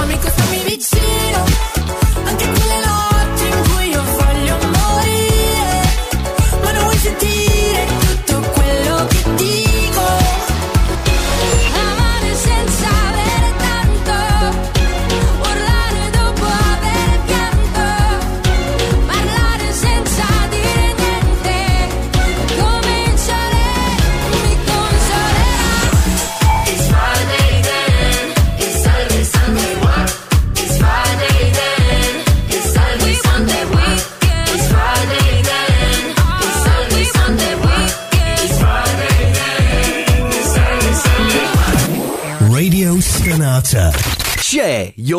Amico stammi vicino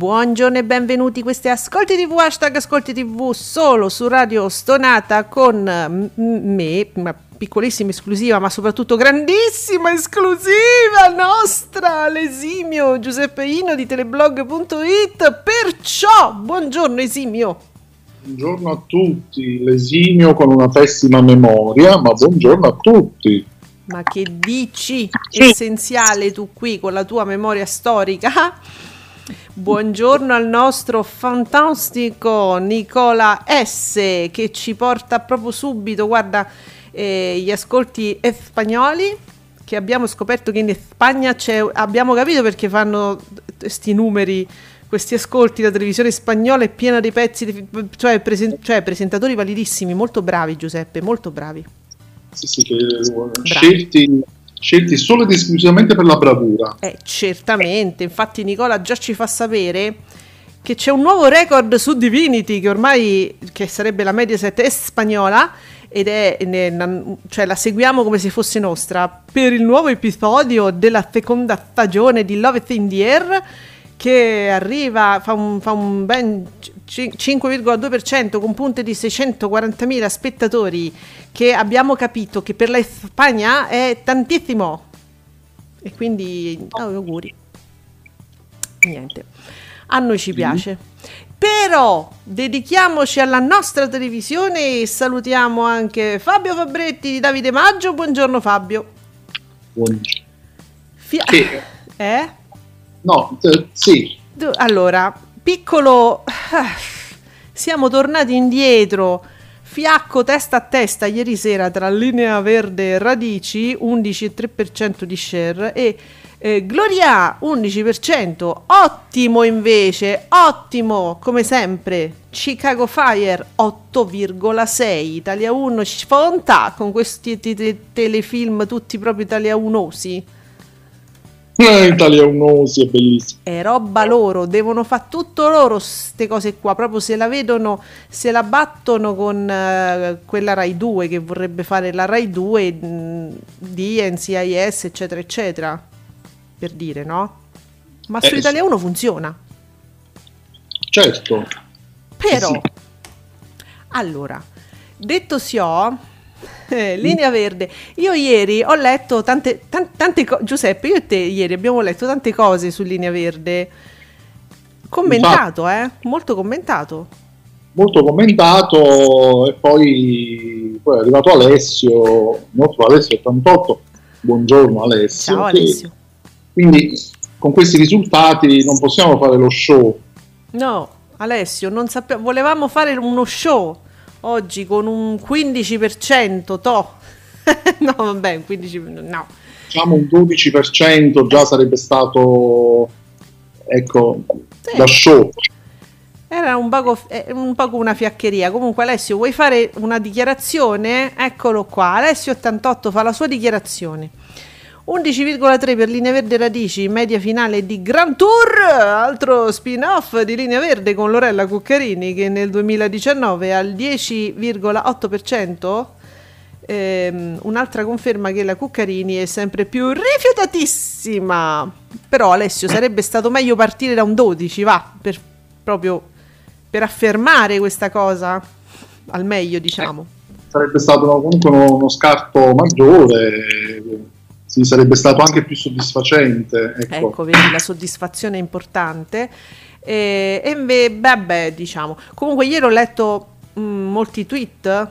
Buongiorno e benvenuti, questi Ascolti TV, hashtag Ascolti TV solo su Radio Stonata con mm, me, una piccolissima esclusiva ma soprattutto grandissima esclusiva nostra, l'esimio Giuseppe Ino di teleblog.it, perciò buongiorno esimio. Buongiorno a tutti, l'esimio con una pessima memoria, ma buongiorno a tutti. Ma che dici essenziale tu qui con la tua memoria storica? Buongiorno al nostro fantastico Nicola S che ci porta proprio subito, guarda, eh, gli ascolti spagnoli che abbiamo scoperto che in Spagna c'è, abbiamo capito perché fanno questi numeri, questi ascolti, la televisione spagnola è piena di pezzi, di- cioè, presen- cioè presentatori validissimi, molto bravi Giuseppe, molto bravi. Sì, sì, che, scelti, scelti solo ed esclusivamente per la bravura. Eh, certamente, infatti Nicola già ci fa sapere che c'è un nuovo record su Divinity che ormai che sarebbe la Mediaset spagnola ed è cioè la seguiamo come se fosse nostra per il nuovo episodio della seconda stagione di Love It in the Air che arriva fa un, fa un ben c- 5,2% con punte di 640.000 spettatori che abbiamo capito che per la Spagna è tantissimo. E quindi oh, auguri. Niente. A noi ci piace. Però dedichiamoci alla nostra televisione e salutiamo anche Fabio Fabretti di Davide Maggio. Buongiorno Fabio. Buongiorno. Fia- Sì. eh? No, eh, sì, Allora, piccolo... ah, Siamo tornati indietro. Fiacco testa a testa ieri sera tra Linea Verde e Radici, 11,3% di share e eh, Gloria 11%, ottimo invece, ottimo come sempre. Chicago Fire 8,6, Italia 1 sfonta con questi te- te- telefilm tutti proprio Italia 1osi. Eh, Italia Unosi è bellissimo. è roba loro, devono fare tutto loro queste cose qua, proprio se la vedono, se la battono con eh, quella Rai 2 che vorrebbe fare la Rai 2 mh, di NCIS eccetera eccetera, per dire no? Ma Eh, su Italia 1 funziona, Certo, però, sì. allora, detto ciò, eh, linea verde, io ieri ho letto tante, tan- tante cose, Giuseppe, io e te ieri abbiamo letto tante cose su linea verde, commentato, eh, molto commentato. molto commentato e poi, poi è arrivato Alessio, nostro Alessio 88. Buongiorno Alessio. Ciao Alessio. Quindi con questi risultati non possiamo fare lo show. No, Alessio, non sappiamo, volevamo fare uno show oggi con un 15%, to. no, vabbè, un 15%, no. Diciamo un 12% già sarebbe stato ecco Sì. da show. Era un poco, eh, un poco una fiaccheria. Comunque, Alessio, vuoi fare una dichiarazione? Eccolo qua. Alessio 88 fa la sua dichiarazione. 11,3 per Linea Verde Radici, media finale di Grand Tour, altro spin-off di Linea Verde con Lorella Cuccarini che nel 2019 al 10,8% Ehm, un'altra conferma che la Cuccarini è sempre più rifiutatissima. Però Alessio sarebbe stato meglio partire da un 12, va, per, proprio per affermare questa cosa al meglio, diciamo. Sarebbe stato comunque uno, uno scarto maggiore, sì, sarebbe stato anche più soddisfacente. Ecco. Ecco, vedi, la soddisfazione è importante. E, e inve- vabbè, diciamo. Comunque, ieri ho letto mh, molti tweet.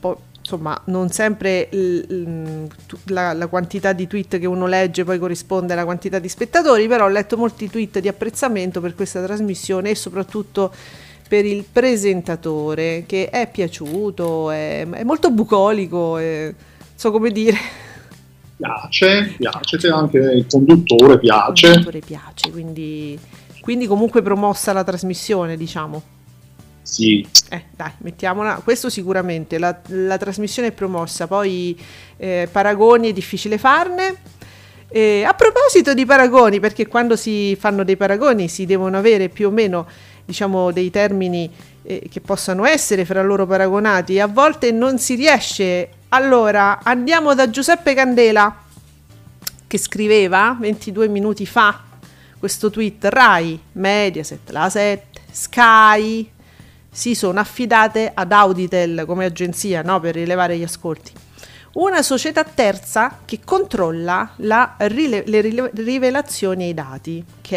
Poi, insomma, non sempre l- la, la quantità di tweet che uno legge poi corrisponde alla quantità di spettatori. Però ho letto molti tweet di apprezzamento per questa trasmissione e soprattutto per il presentatore che è piaciuto, è, è molto bucolico, è- non so come dire. Piace, piace, anche il conduttore piace. Il conduttore piace, quindi, quindi comunque promossa la trasmissione, diciamo. Sì, Eh, dai, mettiamola. Questo sicuramente, la, la trasmissione è promossa, poi eh, paragoni è difficile farne. E a proposito di paragoni, perché quando si fanno dei paragoni si devono avere più o meno, diciamo, dei termini eh, che possano essere fra loro paragonati, a volte non si riesce. Allora, andiamo da Giuseppe Candela, che scriveva 22 minuti fa questo tweet Rai, Mediaset, la 7, Sky si sono affidate ad Auditel come agenzia no, per rilevare gli ascolti. Una società terza che controlla la rile- le rile- rivelazioni i dati, ok?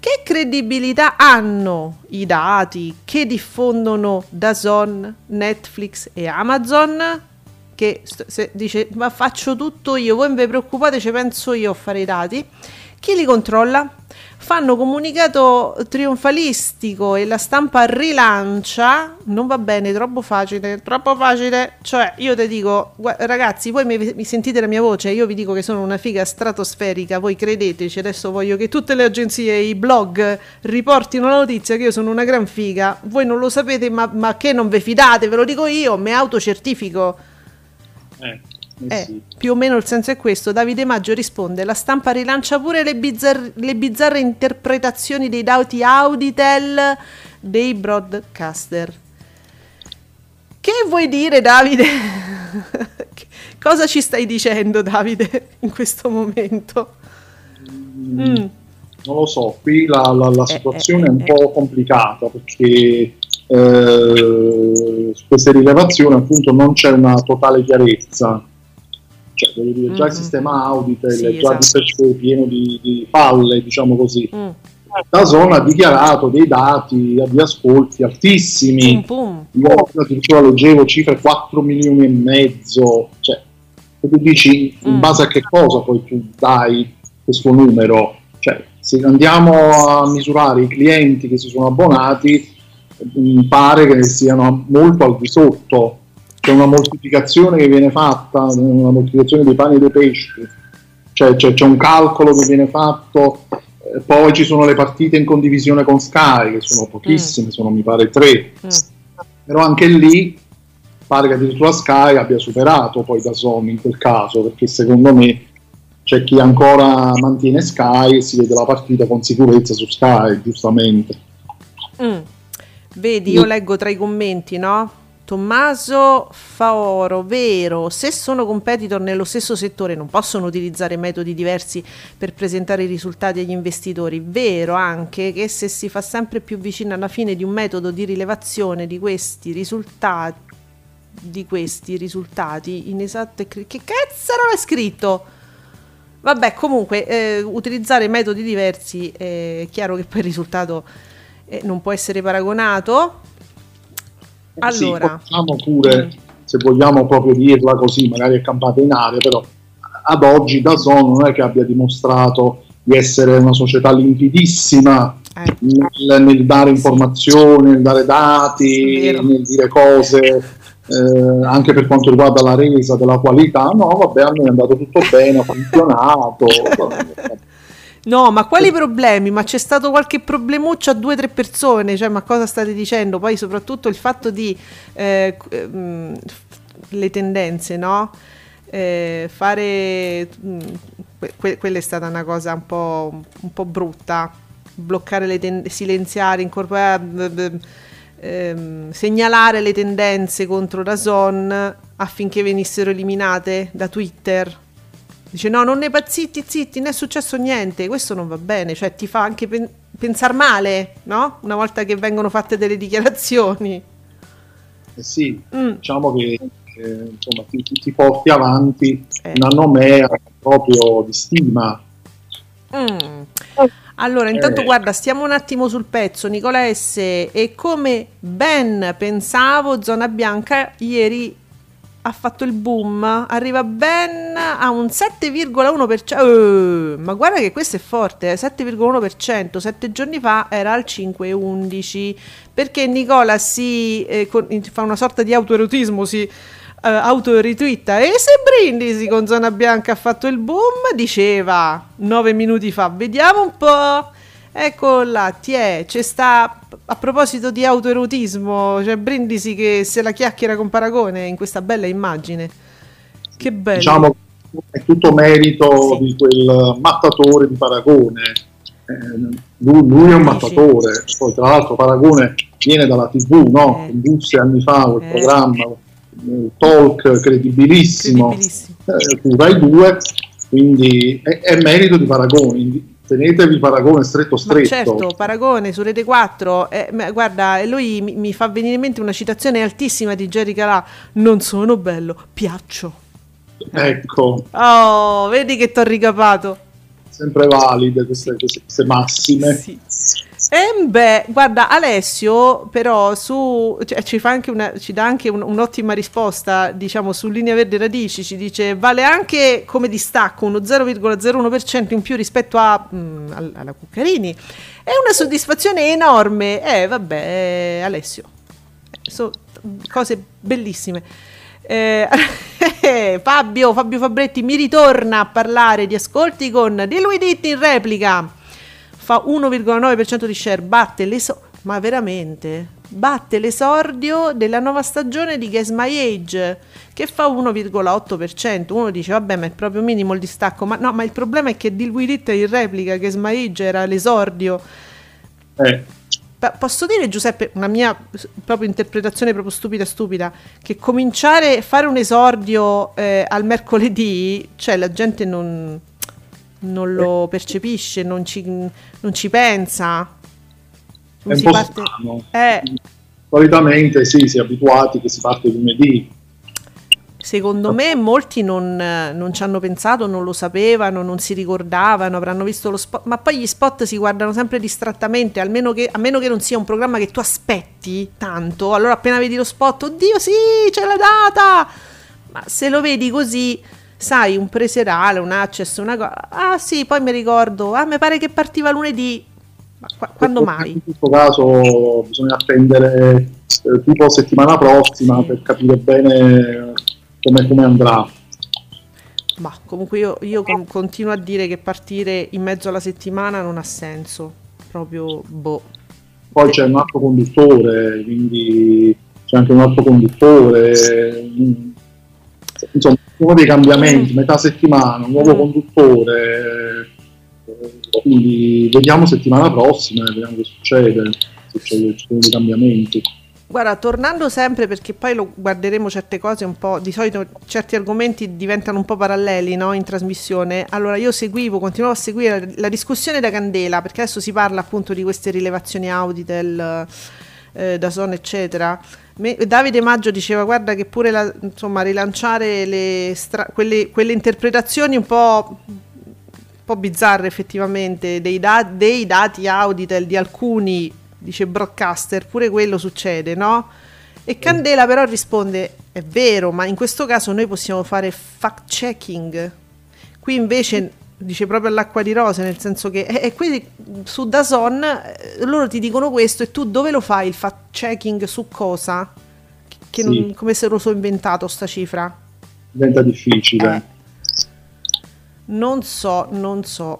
Che credibilità hanno i dati che diffondono Dazon, Netflix e Amazon? Che st- dice ma faccio tutto io, voi non vi preoccupate, ci penso io a fare i dati. Chi li controlla? Fanno comunicato trionfalistico e la stampa rilancia. Non va bene, troppo facile, troppo facile. Cioè, io ti dico, ragazzi, voi mi, mi sentite la mia voce, io vi dico che sono una figa stratosferica, voi credeteci, adesso voglio che tutte le agenzie e i blog riportino la notizia che io sono una gran figa. Voi non lo sapete, ma, ma che non vi fidate, ve lo dico io, mi autocertifico. Eh, eh Eh, sì. più o meno il senso è questo. Davide Maggio risponde: La stampa rilancia pure le, bizzar- le bizzarre interpretazioni dei dati Auditel dei broadcaster. Che vuoi dire, Davide? Cosa ci stai dicendo, Davide, in questo momento? Mm. Non lo so, qui la, la- la situazione eh, è un eh. po' complicata perché eh, su queste rilevazioni appunto non c'è una totale chiarezza. Cioè, voglio dire, già il sistema Auditel Sì, è già esatto. pieno di, di falle, diciamo così. Mm. La zona ha dichiarato dei dati di ascolti Pum altissimi. pum. Io addirittura leggevo cifre 4 milioni e mezzo. Cioè, tu dici in Mm. base a che cosa poi tu dai questo numero? Cioè, se andiamo a misurare i clienti che si sono abbonati, pare che siano molto al di sotto. C'è una moltiplicazione che viene fatta, una moltiplicazione dei pani e dei pesci, cioè c'è, c'è un calcolo che viene fatto, eh, poi ci sono le partite in condivisione con Sky, che sono pochissime, sono mi pare tre, Mm. però anche lì pare che addirittura Sky abbia superato poi da Zone in quel caso, perché secondo me c'è chi ancora mantiene Sky e si vede la partita con sicurezza su Sky, giustamente. Vedi, io leggo tra i commenti, no? Tommaso Faoro, vero, se sono competitor nello stesso settore non possono utilizzare metodi diversi per presentare i risultati agli investitori. Vero anche che se si fa sempre più vicino alla fine di un metodo di rilevazione di questi risultati, di questi risultati inesatto e cri- che cazzo è scritto? Vabbè, comunque, eh, utilizzare metodi diversi eh, è chiaro che poi il risultato eh, non può essere paragonato. Allora, Sì, facciamo pure, se vogliamo proprio dirla così, magari è campata in aria, però ad oggi da non è che abbia dimostrato di essere una società limpidissima eh, nel, nel dare informazioni, nel dare dati, Vero. nel dire cose, eh, anche per quanto riguarda la resa della qualità, no, vabbè, a noi è andato tutto bene, ha funzionato. no, ma quali problemi? Ma c'è stato qualche problemuccio a due o tre persone? Cioè, ma cosa state dicendo? Poi, soprattutto il fatto di eh, ehm, le tendenze, no? Eh, fare mm, que- que- quella è stata una cosa un po', un po' brutta. Bloccare le tendenze, silenziare, incorporare, b- ehm, segnalare le tendenze contro la zone affinché venissero eliminate da Twitter. Dice no, non ne pa- zitti, zitti, non è successo niente, questo non va bene, cioè ti fa anche pen- pensare male, no? Una volta che vengono fatte delle dichiarazioni. Eh sì, Mm. diciamo che eh, insomma, ti, ti- ti porti avanti Eh. una nomea proprio di stima. Mm. Allora, intanto Eh. guarda, stiamo un attimo sul pezzo. Nicola S. E come ben pensavo, Zona Bianca ieri ha fatto il boom. Arriva ben a un 7,1%. Eh, ma guarda che questo è forte, eh, 7,1%. Sette giorni fa era al 5,11%. Perché Nicola si eh, con- fa una sorta di autoerotismo, si eh, autoritwitta e se Brindisi con Zona Bianca ha fatto il boom diceva nove minuti fa vediamo un po' ecco là tiè c'è sta a proposito di autoerotismo c'è Brindisi che se la chiacchiera con Paragone in questa bella immagine che bello Diciamo è tutto merito Sì. di quel mattatore di Paragone. Eh, lui, lui è un mattatore, poi tra l'altro Paragone viene dalla TV, no? Eh. Indusse anni fa quel Eh. programma, un talk credibilissimo, credibilissimo eh, su Rai 2, quindi è, è merito di Paragone. Tenetevi Paragone stretto Ma stretto. certo, Paragone su Rete 4, eh, ma guarda, lui mi, mi fa venire in mente una citazione altissima di Jerry Calà, non sono bello, piaccio. Ecco, Oh, vedi che t'ho ricapato. sempre valide queste, queste- queste massime. Sì. E beh, guarda, Alessio però su, cioè, ci, fa anche una, ci dà anche un- un'ottima risposta, diciamo, su Linea Verde Radici, ci dice vale anche come distacco uno 0,01% in più rispetto a, mm, al- alla Cuccarini. È una soddisfazione enorme. Eh, vabbè, eh, Alessio. So- cose bellissime. Eh, Fabio, Fabio Fabretti mi ritorna a parlare di ascolti con di lui Ditti in replica. Fa 1,9% di share, batte l'eso- ma veramente batte l'esordio della nuova stagione di Guess My Age che fa 1,8%. Uno dice vabbè, ma è proprio minimo il distacco, ma no, ma il problema è che di lui Ditti in replica Guess My Age era l'esordio. Eh, Pa- Posso dire, Giuseppe, una mia proprio interpretazione proprio stupida, stupida, che cominciare a fare un esordio eh, al mercoledì, cioè la gente non, non lo percepisce, non ci, non ci pensa. è un Si po' parte-. Eh, Solitamente sì, si è abituati che si parte lunedì. secondo me molti non, non ci hanno pensato, non lo sapevano, non si ricordavano, avranno visto lo spot, ma poi gli spot si guardano sempre distrattamente, almeno che, a meno che non sia un programma che tu aspetti tanto, allora appena vedi lo spot, oddio sì, c'è la data, ma se lo vedi così, sai, un preserale, un access, una cosa, ah sì, poi mi ricordo, ah mi pare che partiva lunedì, ma qua- quando mai? In questo caso bisogna attendere eh, tipo settimana prossima per capire bene come, come andrà. Ma comunque io, io con- continuo a dire che partire in mezzo alla settimana non ha senso. Proprio boh. Poi c'è un altro conduttore, quindi c'è anche un altro conduttore. Mm, Insomma, uno dei cambiamenti, Mm. metà settimana, un nuovo Mm. conduttore. Quindi vediamo settimana prossima, vediamo che succede, se ci sono dei cambiamenti. Guarda, tornando sempre perché poi lo guarderemo certe cose un po', di solito certi argomenti diventano un po' paralleli no, in trasmissione. Allora io seguivo, continuavo a seguire la, la discussione da Candela, perché adesso si parla appunto di queste rilevazioni Auditel, eh, da Son, eccetera. Me- Davide Maggio diceva guarda che pure la- insomma rilanciare stra- quelle, quelle interpretazioni un po' un po' bizzarre effettivamente dei, da- dei dati Auditel di alcuni, dice broadcaster, pure quello succede, no? E Candela però risponde, è vero, ma in questo caso noi possiamo fare fact checking. Qui invece dice proprio all'acqua di rose, nel senso che e, e qui su Dazon eh, loro ti dicono questo e tu dove lo fai il fact checking su cosa? Che, Sì. non- come se lo so inventato sta cifra? Diventa difficile. Eh. Non so, non so.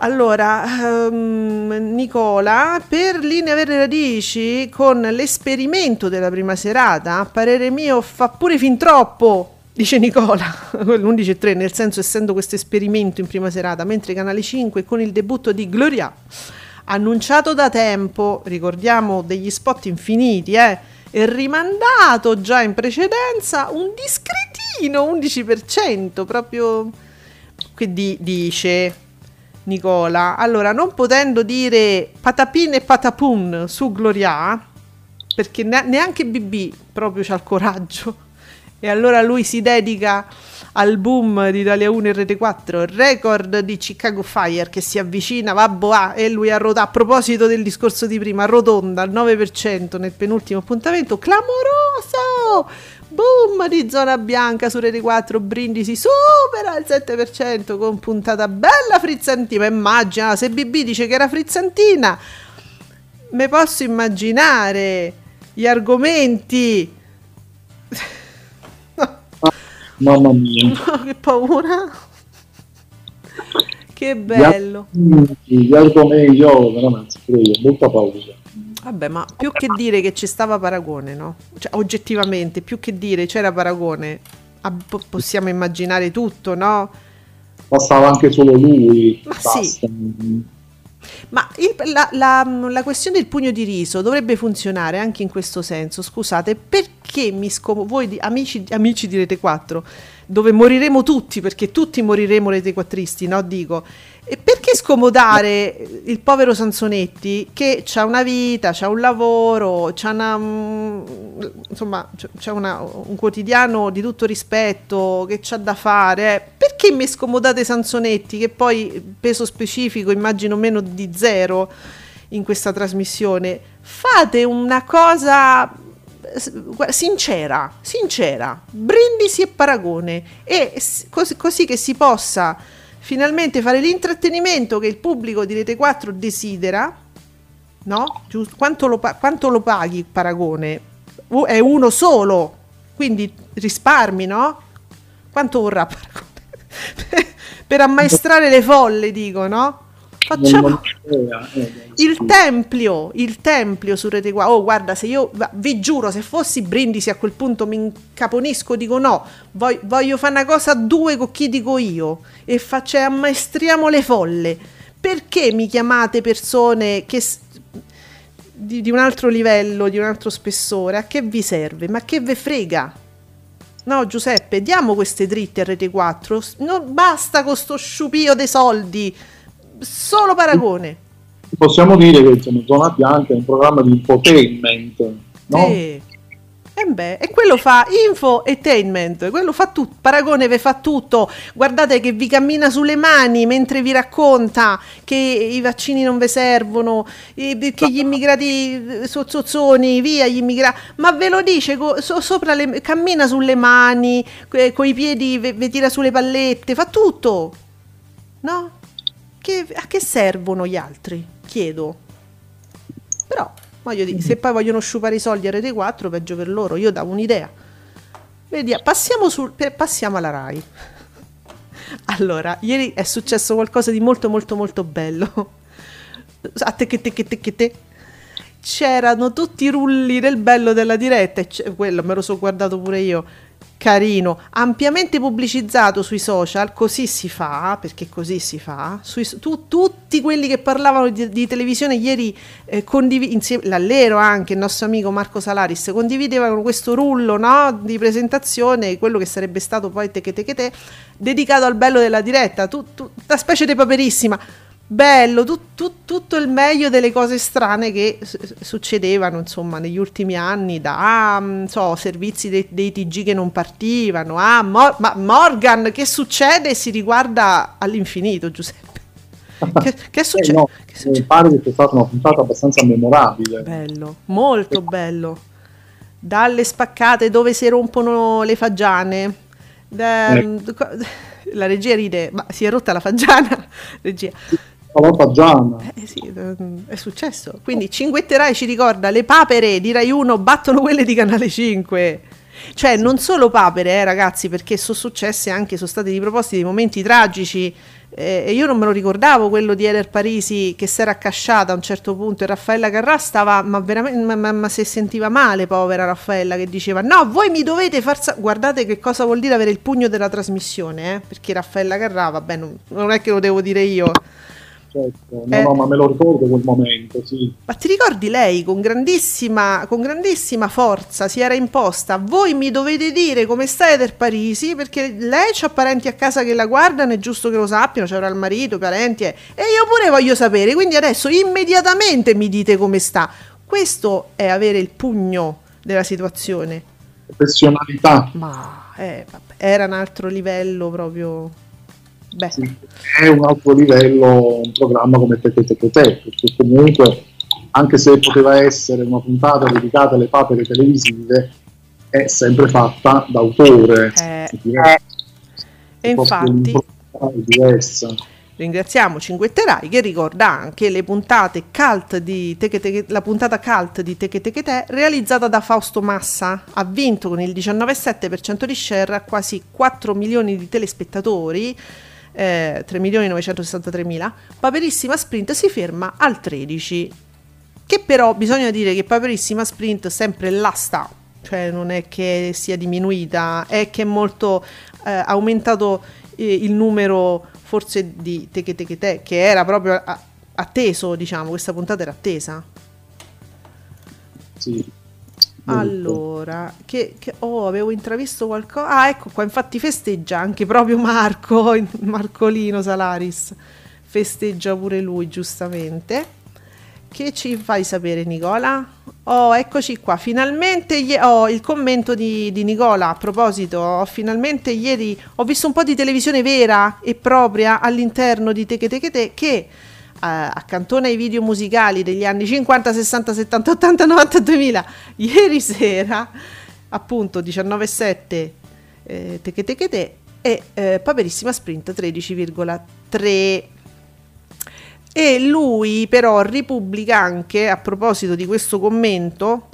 Allora, ehm, Nicola, per linea verde radici, con l'esperimento della prima serata, a parere mio fa pure fin troppo, dice Nicola, l'11.3, nel senso essendo questo esperimento in prima serata, mentre Canale 5 con il debutto di Gloria, annunciato da tempo, ricordiamo degli spot infiniti, eh, e rimandato già in precedenza un discretino 11%, proprio che di- dice Nicola. Allora, non potendo dire patapin e patapun su Gloria, perché ne- neanche BB proprio c'ha il coraggio, e allora lui si dedica al boom di Italia 1 e Rete 4, il record di Chicago Fire che si avvicina, vabbè, ah, e lui ha rodato, a proposito del discorso di prima, rotonda al 9% nel penultimo appuntamento, clamoroso! Boom di zona bianca su Rete 4, Brindisi supera il 7% con puntata bella frizzantina, immagina, se BB dice che era frizzantina, me posso immaginare gli argomenti Mamma mia. che paura. Che bello. Gli argomenti, io veramente pure io, molta paura. Vabbè, ma più che dire che ci stava Paragone, no? Cioè, oggettivamente, più che dire c'era Paragone, ah, po- possiamo immaginare tutto, no? Bastava anche solo lui. Ma basta. sì. Ma il- la, la- la questione del pugno di riso dovrebbe funzionare anche in questo senso. Scusate, perché mi scomo voi amici, amici di Rete 4, dove moriremo tutti, perché tutti moriremo rete quattristi, no? Dico, e perché scomodare il povero Sansonetti che ha una vita, ha un lavoro, c'ha una, mm, insomma, c'è una- un quotidiano di tutto rispetto che c'ha da fare? eh? Perché mi scomodate Sansonetti che poi peso specifico immagino meno di zero in questa trasmissione? Fate una cosa sincera, sincera, brindisi e paragone e così, così che si possa finalmente fare l'intrattenimento che il pubblico di Rete 4 desidera, no? Giusto? Quanto lo, quanto lo paghi paragone? È uno solo, quindi risparmi, no? Quanto vorrà paragone? per ammaestrare le folle, dico, no? Facciamo... Eh, Il tempio, il tempio su Rete 4. Oh, guarda, se io vi giuro, se fossi Brindisi a quel punto mi incaponisco, dico no, voglio, voglio fare una cosa a due con chi dico io e faccia ammaestriamo le folle. Perché mi chiamate persone che di, di un altro livello, di un altro spessore? A che vi serve? Ma che ve frega? No, Giuseppe, diamo queste dritte a Rete 4. S- Non basta con sto sciupio dei soldi. Solo paragone. Possiamo dire che insomma, Zona Bianca è un programma di infotainment, no? Sì. E beh, e quello fa infotainment, quello fa tutto, Paragone vi fa tutto, guardate che vi cammina sulle mani mentre vi racconta che i vaccini non vi servono, eh, che gli immigrati eh, so zozzoni, via gli immigrati, ma ve lo dice, so- sopra le, cammina sulle mani, con i piedi, ve, ve tira sulle pallette, fa tutto, no? Che- a che servono gli altri? Chiedo. Però, voglio dire, se poi vogliono sciupare i soldi a Rete 4, peggio per loro. Io davo un'idea. Vediamo, passiamo, sul, passiamo alla RAI. Allora, ieri è successo qualcosa di molto molto molto bello. A te che te che te che te. C'erano tutti i rulli del bello della diretta, e quello me lo so guardato pure io. Carino, ampiamente pubblicizzato sui social, così si fa, perché così si fa. Sui- tu- tutti quelli che parlavano di, di televisione ieri, eh, condivi- insieme, l'allero anche, il nostro amico Marco Salaris, condividevano questo rullo no, di presentazione, quello che sarebbe stato poi te che te che te, dedicato al bello della diretta, tu, tu- specie di paperissima. Bello, tu- tu- tutto il meglio delle cose strane che succedevano insomma negli ultimi anni, da ah, so, servizi dei, dei TG che non partivano, ah, Mor- ma Morgan, che succede? Si riguarda all'infinito, Giuseppe. Che, che Eh, succede? no, Che mi succede? pare che sia stata una puntata abbastanza memorabile. Bello, molto bello. Dalle spaccate dove si rompono le fagiane. Da- La regia ride, ma si è rotta la fagiana? Regia. La Fagiana. Eh sì, ehm, è successo. Quindi Cinguetterai ci ricorda le papere di Rai 1 battono quelle di Canale 5. Cioè, non solo papere, eh, ragazzi, perché sono successe anche, sono stati riproposti dei momenti tragici. eh, e io non me lo ricordavo quello di Eder Parisi che si era accasciata a un certo punto e Raffaella Carrà stava, ma veramente, ma, ma- ma si sentiva male, povera Raffaella, che diceva: No, voi mi dovete far. sa-" Guardate che cosa vuol dire avere il pugno della trasmissione, eh, perché Raffaella Carrà, vabbè, non, non è che lo devo dire io. Certo. No, Eh. no, ma me lo ricordo quel momento, sì. Ma ti ricordi lei con grandissima, con grandissima forza si era imposta? Voi mi dovete dire come state del Parisi perché lei ha parenti a casa che la guardano, è giusto che lo sappiano, c'era il marito, parenti eh, e io pure voglio sapere. Quindi adesso immediatamente mi dite come sta. Questo è avere il pugno della situazione. Professionalità. Ma eh, vabbè, era un altro livello proprio. Beh, è un altro livello un programma come Te Te Te perché comunque anche se poteva essere una puntata dedicata alle papere televisive è sempre fatta d'autore Eh, è diverso, e infatti Ringraziamo Cinguette Rai che ricorda anche le puntate cult di Teche Teche- la puntata cult di Teche Teche Te realizzata da Fausto Massa. Ha vinto con il 19,7% di share a quasi 4 milioni di telespettatori, eh, 3 milioni 963 mila. Paperissima Sprint si ferma al 13. Che però bisogna dire che Paperissima Sprint sempre là sta, cioè non è che sia diminuita, è che è molto eh, aumentato eh, il numero forse di Teche Teche Te, che era proprio a- atteso, diciamo, questa puntata era attesa. sì. Allora, che, che- oh, avevo intravisto qualcosa. Ah, ecco qua, infatti festeggia anche proprio Marco, Marcolino Salaris. Festeggia pure lui, giustamente. Che ci fai sapere, Nicola? Oh, eccoci qua. Finalmente ie- oh, il commento di, di Nicola. A proposito, ho finalmente ieri ho visto un po' di televisione vera e propria all'interno di Teche Teche Te che accantona ai video musicali degli anni 50, 60, 70, 80, 90, 2000. Ieri sera, appunto 19,7 eh, Teche Teche Te e eh, Paperissima Sprint 13,3 e lui però ripubblica anche, a proposito di questo commento,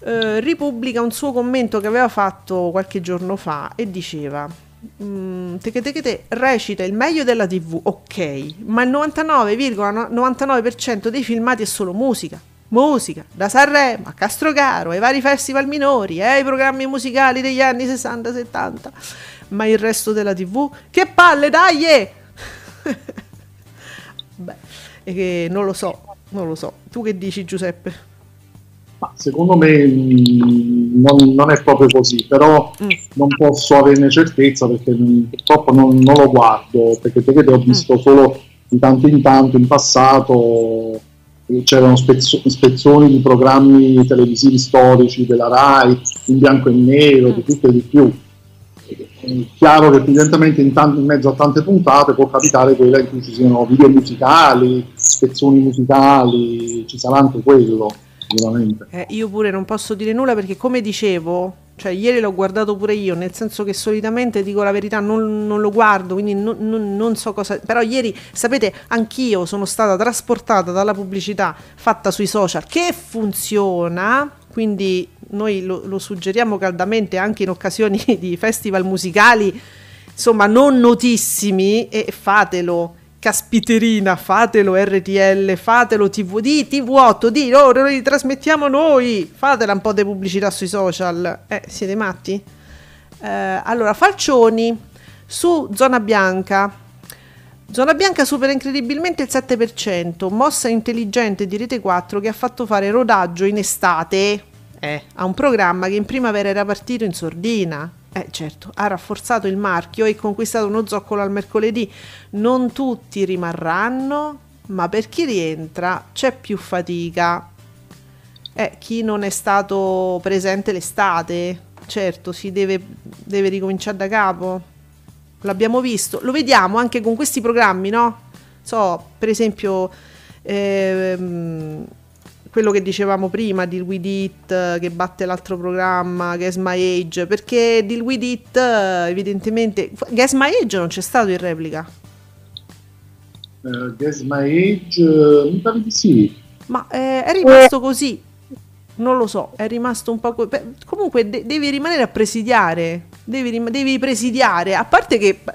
eh, ripubblica un suo commento che aveva fatto qualche giorno fa e diceva mm, Teche Te recita il meglio della tv, ok, ma il 99,99% dei filmati è solo musica. Musica, da Sanremo a Castrocaro, ai vari festival minori, eh, ai programmi musicali degli anni 60-70. Ma il resto della tv? Che palle, dai! eh! Beh, che non lo so, non lo so. Tu che dici Giuseppe? Ma secondo me mh, non, non è proprio così, però Mm. non posso averne certezza perché mh, purtroppo non, non lo guardo, perché te che ho Mm. visto solo di tanto in tanto in passato eh, c'erano spezzo- spezzoni di programmi televisivi storici della RAI in bianco e nero, Mm. di tutto e di più. È chiaro che evidentemente in, tan- in mezzo a tante puntate può capitare quella in cui ci siano video musicali, spezzoni musicali, ci sarà anche quello sicuramente. Eh, io pure non posso dire nulla perché come dicevo, cioè ieri l'ho guardato pure io, nel senso che solitamente dico la verità, non, non lo guardo, quindi non, non- non so cosa... Però ieri, sapete, anch'io sono stata trasportata dalla pubblicità fatta sui social che funziona, quindi noi lo, lo suggeriamo caldamente anche in occasioni di festival musicali, insomma non notissimi e fatelo caspiterina fatelo RTL fatelo TV di TV8 di oh, noi li trasmettiamo noi. Fatela un po' di pubblicità sui social. Eh, siete matti? Eh, allora Falcioni su Zona Bianca. Zona Bianca supera incredibilmente il 7%, mossa intelligente di Rete 4 che ha fatto fare rodaggio in estate. Eh, a un programma che in primavera era partito in sordina. Eh certo, ha rafforzato il marchio e conquistato uno zoccolo al mercoledì. Non tutti rimarranno, ma per chi rientra c'è più fatica. Eh, chi non è stato presente l'estate, certo, si deve, deve ricominciare da capo. L'abbiamo visto, lo vediamo anche con questi programmi, no? So, per esempio, ehm, quello che dicevamo prima di We It eh, che batte l'altro programma, Guess My Age, perché di We It eh, evidentemente Guess My Age non c'è stato in replica. Eh, Guess My Age, eh, mi pare di sì. Ma eh, è rimasto così. Non lo so, è rimasto un po'. co- beh, comunque de- devi rimanere a presidiare. Devi, rim- devi presidiare. A parte che beh,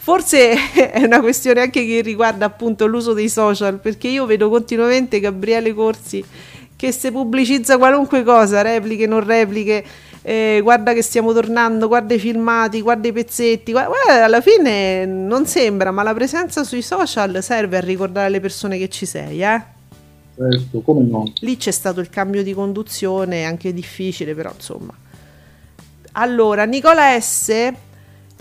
forse è una questione anche che riguarda appunto l'uso dei social. Perché io vedo continuamente Gabriele Corsi che se pubblicizza qualunque cosa, repliche, non repliche, eh, guarda che stiamo tornando, guarda i filmati, guarda i pezzetti, guarda, guarda, alla fine non sembra, ma la presenza sui social serve a ricordare alle persone che ci sei, eh? Certo, come no. Lì c'è stato il cambio di conduzione, anche difficile, però insomma. Allora, Nicola S,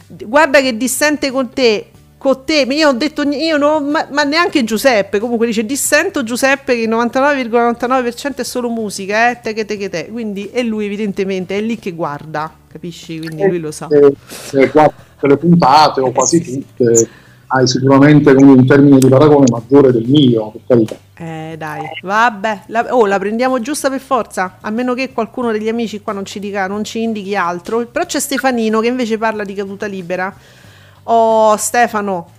guarda che dissente con te. Con te, io ho detto io non, ma, ma neanche Giuseppe. Comunque dice dissento Giuseppe che il 99,99% è solo musica, eh, te che te che te. Quindi è lui evidentemente è lì che guarda, capisci? Quindi lui lo sa. Eh, eh, le puntate o quasi tutte hai sicuramente un termine di paragone maggiore del mio, per carità. Eh dai, vabbè, la, oh, la prendiamo giusta per forza, a meno che qualcuno degli amici qua non ci dica, non ci indichi altro. Però c'è Stefanino che invece parla di caduta libera. Oh, Stefano,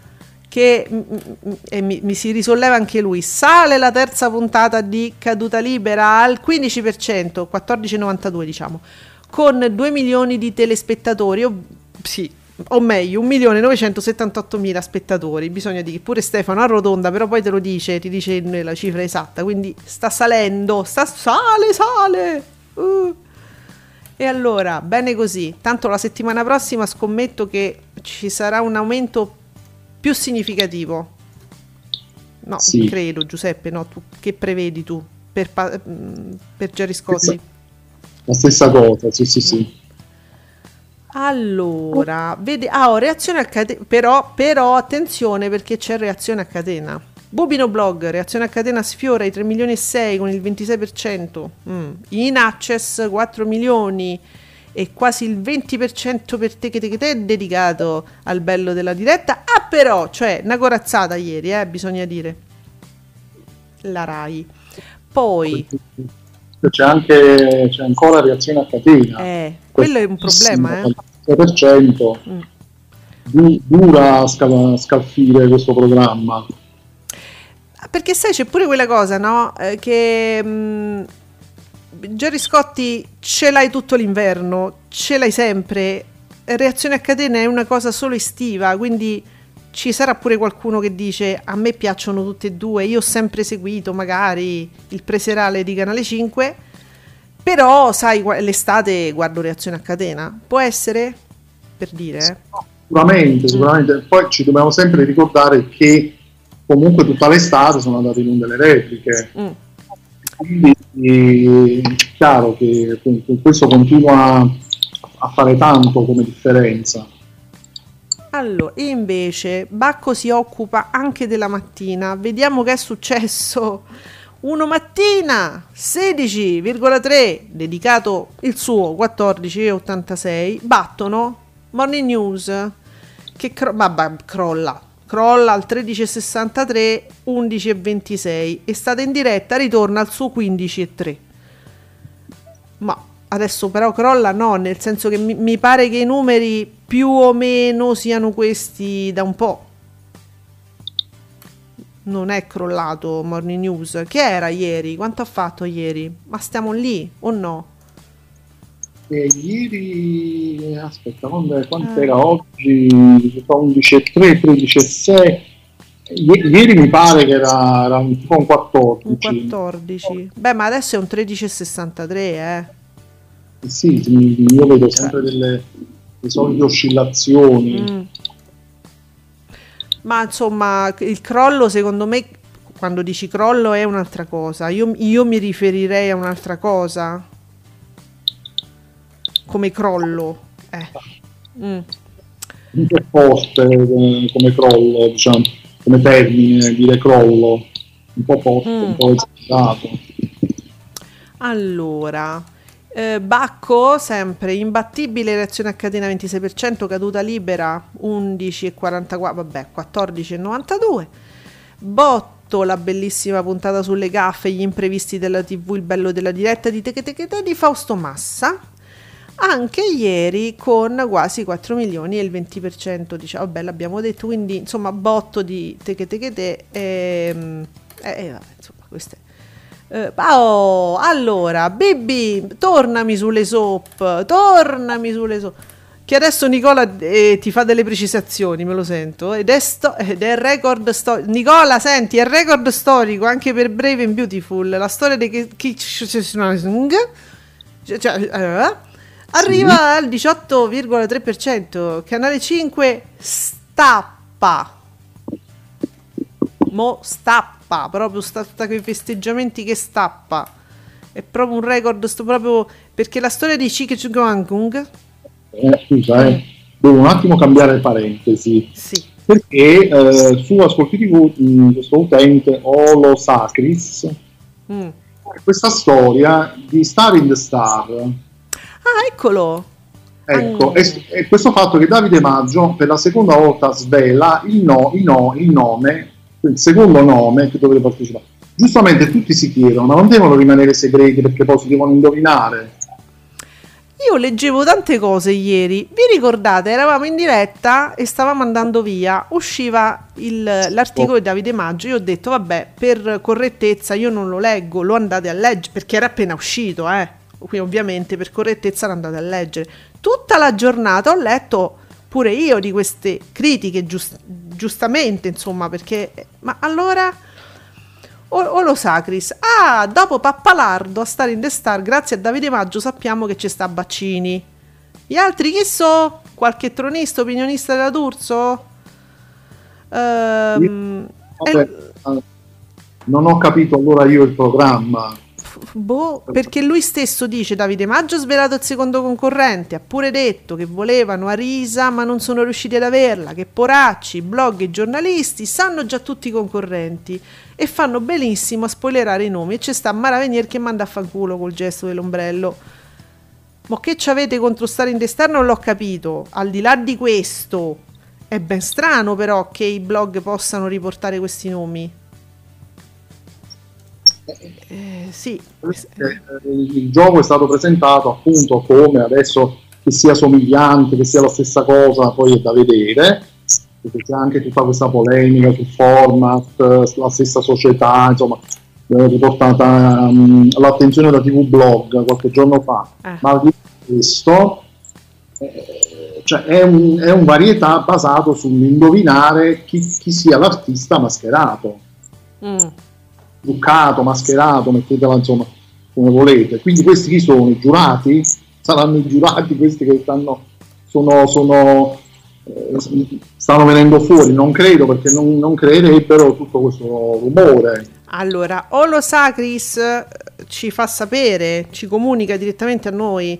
che mm, mm, e mi, mi si risolleva anche lui. Sale la terza puntata di caduta libera al 15%, 14,92 diciamo, con 2 milioni di telespettatori. o- sì, o meglio, 1.978.000 spettatori. Bisogna dire pure Stefano arrotonda, però poi te lo dice, ti dice la cifra esatta. Quindi sta salendo, sta, sale, sale. Uh. E allora, bene così. Tanto la settimana prossima scommetto che ci sarà un aumento più significativo. No, Sì. credo, Giuseppe, no, tu, che prevedi tu per, pa- mm, per Gerry Scotti? La stessa cosa, sì, sì, sì. Allora, vedi, ah, reazione a catena, però, però attenzione perché c'è reazione a catena. Bubino Blog, reazione a catena sfiora i 3 milioni e 6 con il 26%. Mm. In access 4 milioni e quasi il 20% per te che te che te è dedicato al bello della diretta. Ah però, cioè, una corazzata ieri, eh, bisogna dire. La Rai. Poi, C'è anche c'è ancora reazione a catena. eh, quello è un problema, eh. 6%. Mm. Du- dura scal- scalfire questo programma. Ah, Perché sai, c'è pure quella cosa, no? Eh, che mh, Gerry Scotti ce l'hai tutto l'inverno, ce l'hai sempre. Reazione a catena è una cosa solo estiva, quindi ci sarà pure qualcuno che dice a me piacciono tutte e due, io ho sempre seguito magari il preserale di Canale 5, però sai, l'estate guardo reazione a catena. Può essere? Per dire, eh? Sicuramente, sicuramente. Poi ci dobbiamo sempre ricordare che comunque tutta l'estate sono andate in onda le repliche. Mm. Quindi è chiaro che con questo continua a fare tanto come differenza. Allora, invece Bacco si occupa anche della mattina. Vediamo che è successo. Uno mattina 16,3 dedicato il suo 14,86 battono Morning News che cro- vabbè, crolla crolla al 13,63 11,26 è stata in diretta ritorna al suo 15,3 ma adesso però crolla no, nel senso che mi, mi pare che i numeri più o meno siano questi da un po'. Non è crollato Morning News. Che era ieri? Quanto ha fatto ieri? Ma stiamo lì o no? E ieri, aspetta, quanto Eh. era oggi? Fa 11,3, 13,6. I- Ieri mi pare che era, era un un 14. Un 14. Beh, ma adesso è un 13,63, eh. Sì, io vedo sempre delle, le solite oscillazioni. Mm. Ma insomma, il crollo secondo me, quando dici crollo è un'altra cosa. Io, io mi riferirei a un'altra cosa. Come crollo. Eh. Mm. Un po' forte come, come crollo, diciamo, come termine, dire crollo. Un po' forte, Mm. un po' esagerato. Allora, eh, Bacco sempre imbattibile, reazione a catena 26%, caduta libera 11,44, vabbè 14,92. Botto, la bellissima puntata sulle gaffe, gli imprevisti della TV, il bello della diretta di Teche Teche Te di Fausto Massa. Anche ieri con quasi 4 milioni e il 20%, diciamo, vabbè l'abbiamo detto, quindi insomma botto di Teche Teche Te. ehm, eh, eh, vabbè, insomma queste... Eh, oh, allora, Bibi, tornami sulle soap, tornami sulle soap. Che adesso Nicola eh, ti fa delle precisazioni, me lo sento. Ed è, sto- ed è record storico. Nicola, senti, è record storico anche per Brave and Beautiful. La storia di. Cioè, eh, arriva al 18,3%. Canale 5 stappa. Mo stappa, proprio sta sta quei festeggiamenti che stappa. È proprio un record, sto proprio perché la storia di Chike Chukwangkung, Eh, scusa, eh, devo un attimo cambiare parentesi. sì, Perché eh, su Ascolti TV questo utente Olo Sacris mm. questa storia di Star in the Star. Ah, eccolo. Ecco, Mm. e, e questo fatto che Davide Maggio per la seconda volta svela il, no, il, no- il nome, il secondo nome che dovrebbe partecipare. Giustamente tutti si chiedono, ma non devono rimanere segreti perché poi si devono indovinare? Io leggevo tante cose ieri. Vi ricordate? Eravamo in diretta e stavamo andando via. Usciva il- l'articolo di Davide Maggio. Io ho detto, vabbè, per correttezza io non lo leggo, lo andate a leggere perché era appena uscito, eh. Quindi ovviamente per correttezza lo andate a leggere. Tutta la giornata ho letto pure io di queste critiche, gius- giustamente, insomma, perché... Ma allora... O, o lo Sacris. Ah, dopo Pappalardo a stare in The Star, grazie a Davide Maggio sappiamo che c'è sta Baccini. Gli altri chi so? Qualche tronista, opinionista della D'Urso? Ehm, Vabbè, eh, eh, non ho capito allora io il programma. Boh, perché lui stesso dice Davide Maggio ha svelato il secondo concorrente, ha pure detto che volevano Arisa ma non sono riusciti ad averla, che poracci, blog e giornalisti sanno già tutti i concorrenti e fanno benissimo a spoilerare i nomi e c'è sta Mara Venier che manda a fanculo col gesto dell'ombrello. Ma che ci avete contro stare in destar non l'ho capito. Al di là di questo, è ben strano però che i blog possano riportare questi nomi. Eh, sì, Eh, Il gioco è stato presentato appunto come adesso che sia somigliante, che sia la stessa cosa, poi è da vedere, perché c'è anche tutta questa polemica sul format, eh, la stessa società, insomma, eh, riportata mm, all'attenzione da TV Blog qualche giorno fa. Eh. Ma al di questo, eh, cioè è, un, è un varietà basato sull'indovinare chi, chi sia l'artista mascherato Mm. Truccato, mascherato, mettetela insomma come volete. Quindi questi chi sono? I giurati? Saranno i giurati questi che stanno, sono, sono, eh, stanno venendo fuori? Non credo perché non, non creerebbero tutto questo rumore. Allora, Olo Sacris eh, ci fa sapere, ci comunica direttamente a noi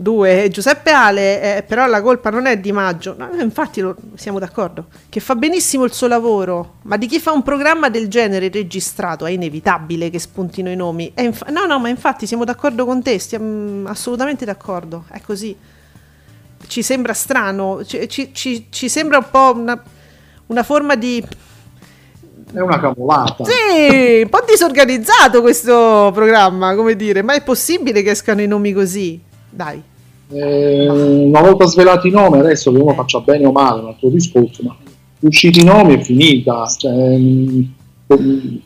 due, Giuseppe Ale, eh, però la colpa non è di Maggio, no, eh, infatti lo- siamo d'accordo, che fa benissimo il suo lavoro, ma di chi fa un programma del genere registrato è inevitabile che spuntino i nomi. Inf- no, no, ma infatti siamo d'accordo con te, stiamo assolutamente d'accordo, è così. Ci sembra strano, ci, ci- ci- ci sembra un po' una, una forma di... È una cavolata. Sì, un po' disorganizzato questo programma, come dire, ma è possibile che escano i nomi così? Dai. Eh, una volta svelati i nomi, adesso che uno Eh. faccia bene o male, un altro discorso, ma usciti i nomi è finita. Cioè, mm, mm,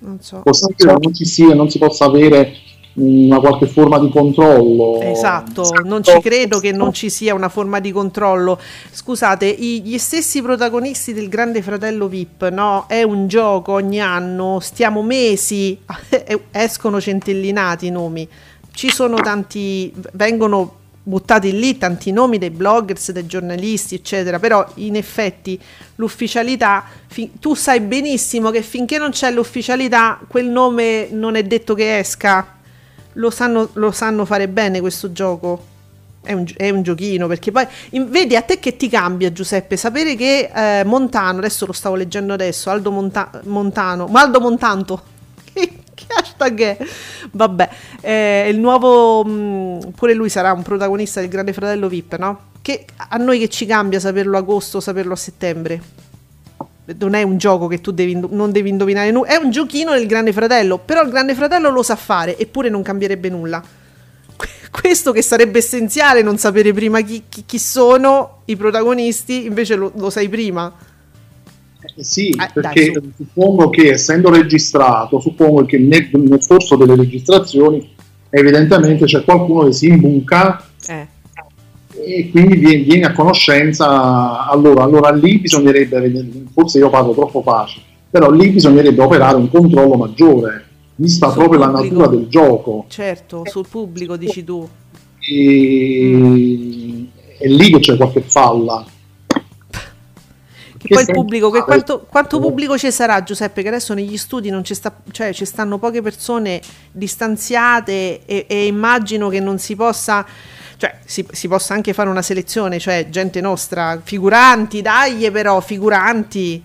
Non so. possibile che non ci sia, non si possa avere una qualche forma di controllo. Esatto, non ci credo che non ci sia una forma di controllo. Scusate, i- gli stessi protagonisti del Grande Fratello VIP, no? È un gioco ogni anno, stiamo mesi, escono centellinati i nomi. Ci sono tanti, vengono buttati lì tanti nomi dei bloggers, dei giornalisti, eccetera, però in effetti l'ufficialità, fi- tu sai benissimo che finché non c'è l'ufficialità, quel nome non è detto che esca lo sanno, lo sanno fare bene questo gioco. È un, è un giochino perché poi in- vedi a te che ti cambia Giuseppe sapere che eh, Montano adesso lo stavo leggendo adesso Aldo Monta- Montano Maldo Montanto che, hashtag è vabbè eh, il nuovo mh, pure lui sarà un protagonista del Grande Fratello VIP no? che a noi che ci cambia saperlo agosto saperlo a settembre non è un gioco che tu devi non devi indovinare nulla, è un giochino del Grande Fratello, però il Grande Fratello lo sa fare, eppure non cambierebbe nulla. Que- Questo che sarebbe essenziale non sapere prima chi, chi- chi sono i protagonisti, invece lo, lo sai prima. Eh sì, Eh, perché dai, su. suppongo che essendo registrato, suppongo che nel, nel corso delle registrazioni evidentemente c'è qualcuno che si imbunca Eh, e quindi viene, viene a conoscenza. Allora, allora lì bisognerebbe, forse io parlo troppo facile, però lì bisognerebbe operare un controllo maggiore, vista Sul proprio la pubblico. natura del gioco. certo, sul pubblico dici tu. quindi è lì che c'è qualche falla. Che poi il pubblico, che quanto, quanto pubblico ci sarà Giuseppe? Che adesso negli studi non ci sta, cioè ci stanno poche persone distanziate e, e immagino che non si possa, cioè si, si possa anche fare una selezione, cioè gente nostra, figuranti, dai però, figuranti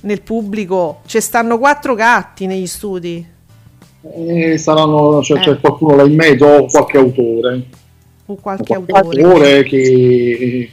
nel pubblico, ci stanno quattro gatti negli studi, eh, saranno, cioè, Eh. c'è qualcuno là in mezzo o qualche autore. o qualche qualche autore. autore che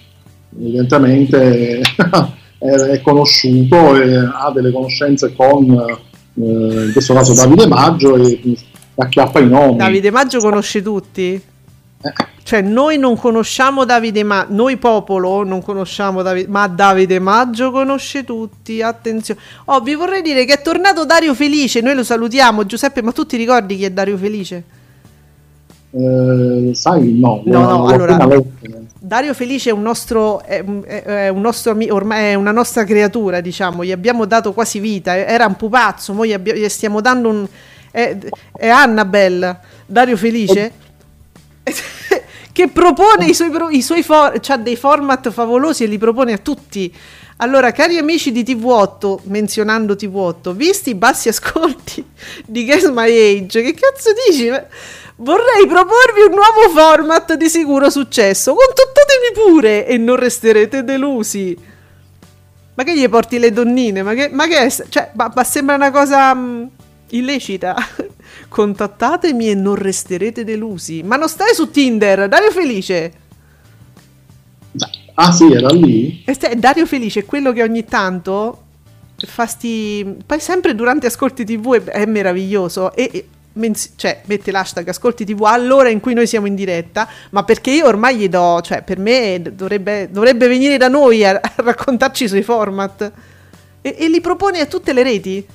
evidentemente è, conosciuto e ha delle conoscenze con eh, in questo caso Davide Maggio e acchiappa i nomi. Davide Maggio conosce tutti? Eh, Cioè, noi non conosciamo Davide Maggio, noi popolo non conosciamo Davide, ma Davide Maggio conosce tutti, attenzione. Oh, vi vorrei dire che è tornato Dario Felice, noi lo salutiamo, Giuseppe, ma tu ti ricordi chi è Dario Felice? eh, sai, no, No, no, allora- appena. Dario Felice è un nostro, è, è- un nostro ormai è una nostra creatura, diciamo, gli abbiamo dato quasi vita, era un pupazzo, noi gli, gli stiamo dando un... È, è Annabelle, Dario Felice, che propone i suoi, i suoi for- c'ha dei format favolosi e li propone a tutti. Allora, cari amici di TV8, menzionando TV8, visti i bassi ascolti di Guess My Age, che cazzo dici? Vorrei proporvi un nuovo format di sicuro successo. Contattatemi pure e non resterete delusi. Ma che gli porti le donnine? Ma che, ma che è? Cioè, ma, ma sembra una cosa mm, illecita. Contattatemi e non resterete delusi. Ma non stai su Tinder, Dario Felice. Ah sì, era lì? E stai- Dario Felice è quello che ogni tanto fa sti... Poi sempre durante Ascolti TV è, è meraviglioso. E, e menz- cioè, mette l'hashtag Ascolti TV all'ora in cui noi siamo in diretta. Ma perché io ormai gli do... Cioè, per me dovrebbe, dovrebbe venire da noi a, a raccontarci i suoi format. E, e li propone a tutte le reti.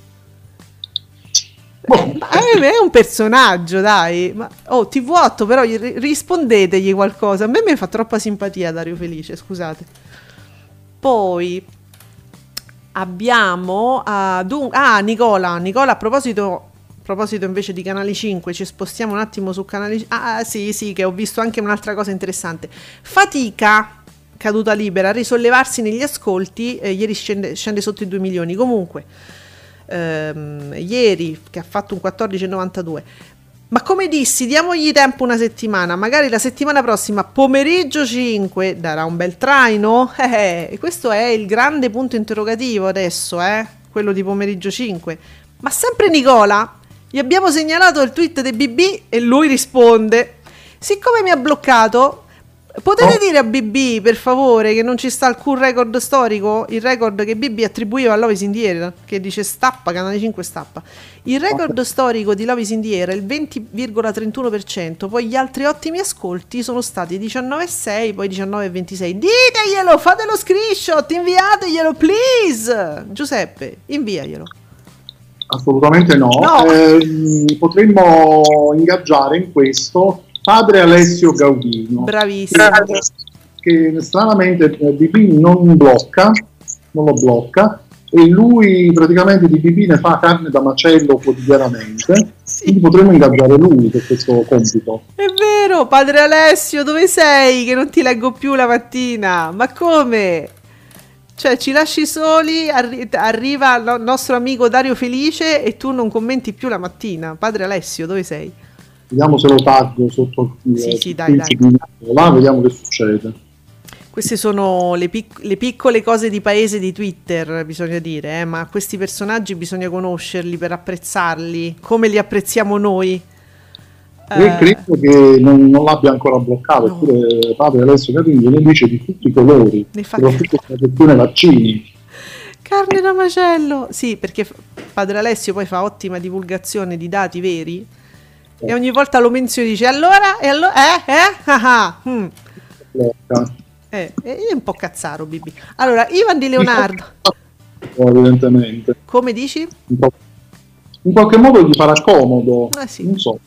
Boh, Ma è, è un personaggio, dai. Ma, oh, TV8, però gli ri- rispondetegli qualcosa. A me mi fa troppa simpatia Dario Felice, scusate. Poi abbiamo ah, dun- ah, Nicola. Nicola, a proposito, a proposito invece di Canale 5, ci spostiamo un attimo su Canale 5. Ah, sì, sì, che ho visto anche un'altra cosa interessante. Fatica caduta libera a risollevarsi negli ascolti. eh, ieri scende, scende sotto i 2 milioni. Comunque ehm, ieri che ha fatto un 14,92. Ma come dissi, diamogli tempo una settimana, magari la settimana prossima, pomeriggio 5, darà un bel traino? Eh, e questo è il grande punto interrogativo adesso, eh? quello di pomeriggio 5. Ma sempre Nicola, gli abbiamo segnalato il tweet del BB e lui risponde, siccome mi ha bloccato, Potete Oh. dire a BB per favore che non ci sta alcun record storico? Il record che BB attribuiva a Love is in the Air, che dice stappa, canale 5 stappa. Il record storico di Love is in the Air è il 20,31%, poi gli altri ottimi ascolti sono stati 19,6, poi 19,26. Diteglielo, fate lo screenshot, inviateglielo, please! Giuseppe, inviaglielo. Assolutamente no. No. Ehm, potremmo ingaggiare in questo padre Alessio Gaudino. Bravissimo. che stranamente eh, BB non blocca, non lo blocca e lui praticamente di BB ne fa carne da macello quotidianamente, quindi potremmo ingaggiare lui per questo compito. È vero, padre Alessio, dove sei? Che non ti leggo più la mattina. Ma come? Cioè, ci lasci soli, arri- arriva il no- nostro amico Dario Felice e tu non commenti più la mattina. Padre Alessio, dove sei? Vediamo se lo taggo sotto il Sì, eh, sì, dai, dai. là, vediamo che succede. Queste sono le, pic- le piccole cose di paese di Twitter, bisogna dire, eh, ma questi personaggi bisogna conoscerli per apprezzarli, come li apprezziamo noi. E Eh, credo che non, non l'abbia ancora bloccato, No. eppure padre Alessio Gaudino ne dice di tutti i colori, soprattutto sulla questione vaccini. Carne da macello! Sì, perché padre Alessio poi fa ottima divulgazione di dati veri e ogni volta lo menziona e dice allora, e allora, eh, eh, ah, ah. Blocca. Eh, è un po' cazzaro, Bibi. Allora, Ivan di Leonardo, evidentemente. come dici? In qualche modo gli farà comodo, Ah, sì. non so.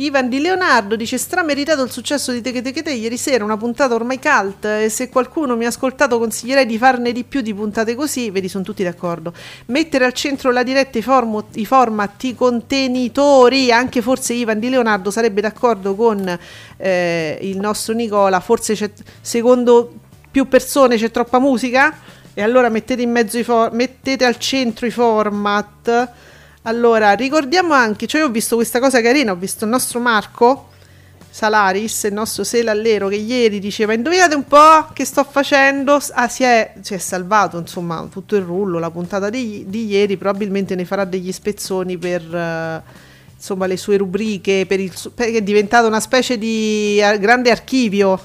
Ivan di Leonardo dice strameritato il successo di Teche Teche Te ieri sera, una puntata ormai cult e se qualcuno mi ha ascoltato consiglierei di farne di più di puntate così, vedi sono tutti d'accordo. Mettere al centro la diretta, i, formo- i format, i contenitori, anche forse Ivan di Leonardo sarebbe d'accordo con eh, il nostro Nicola, forse secondo più persone c'è troppa musica e allora mettete for- mettete al centro i format. Allora, ricordiamo anche, cioè io ho visto questa cosa carina, ho visto il nostro Marco Salaris, il nostro Selallero, che ieri diceva indovinate un po' che sto facendo, ah si è, si è salvato insomma tutto il rullo, la puntata di, di ieri, probabilmente ne farà degli spezzoni per eh, insomma le sue rubriche, per il, perché è diventato una specie di eh, grande archivio,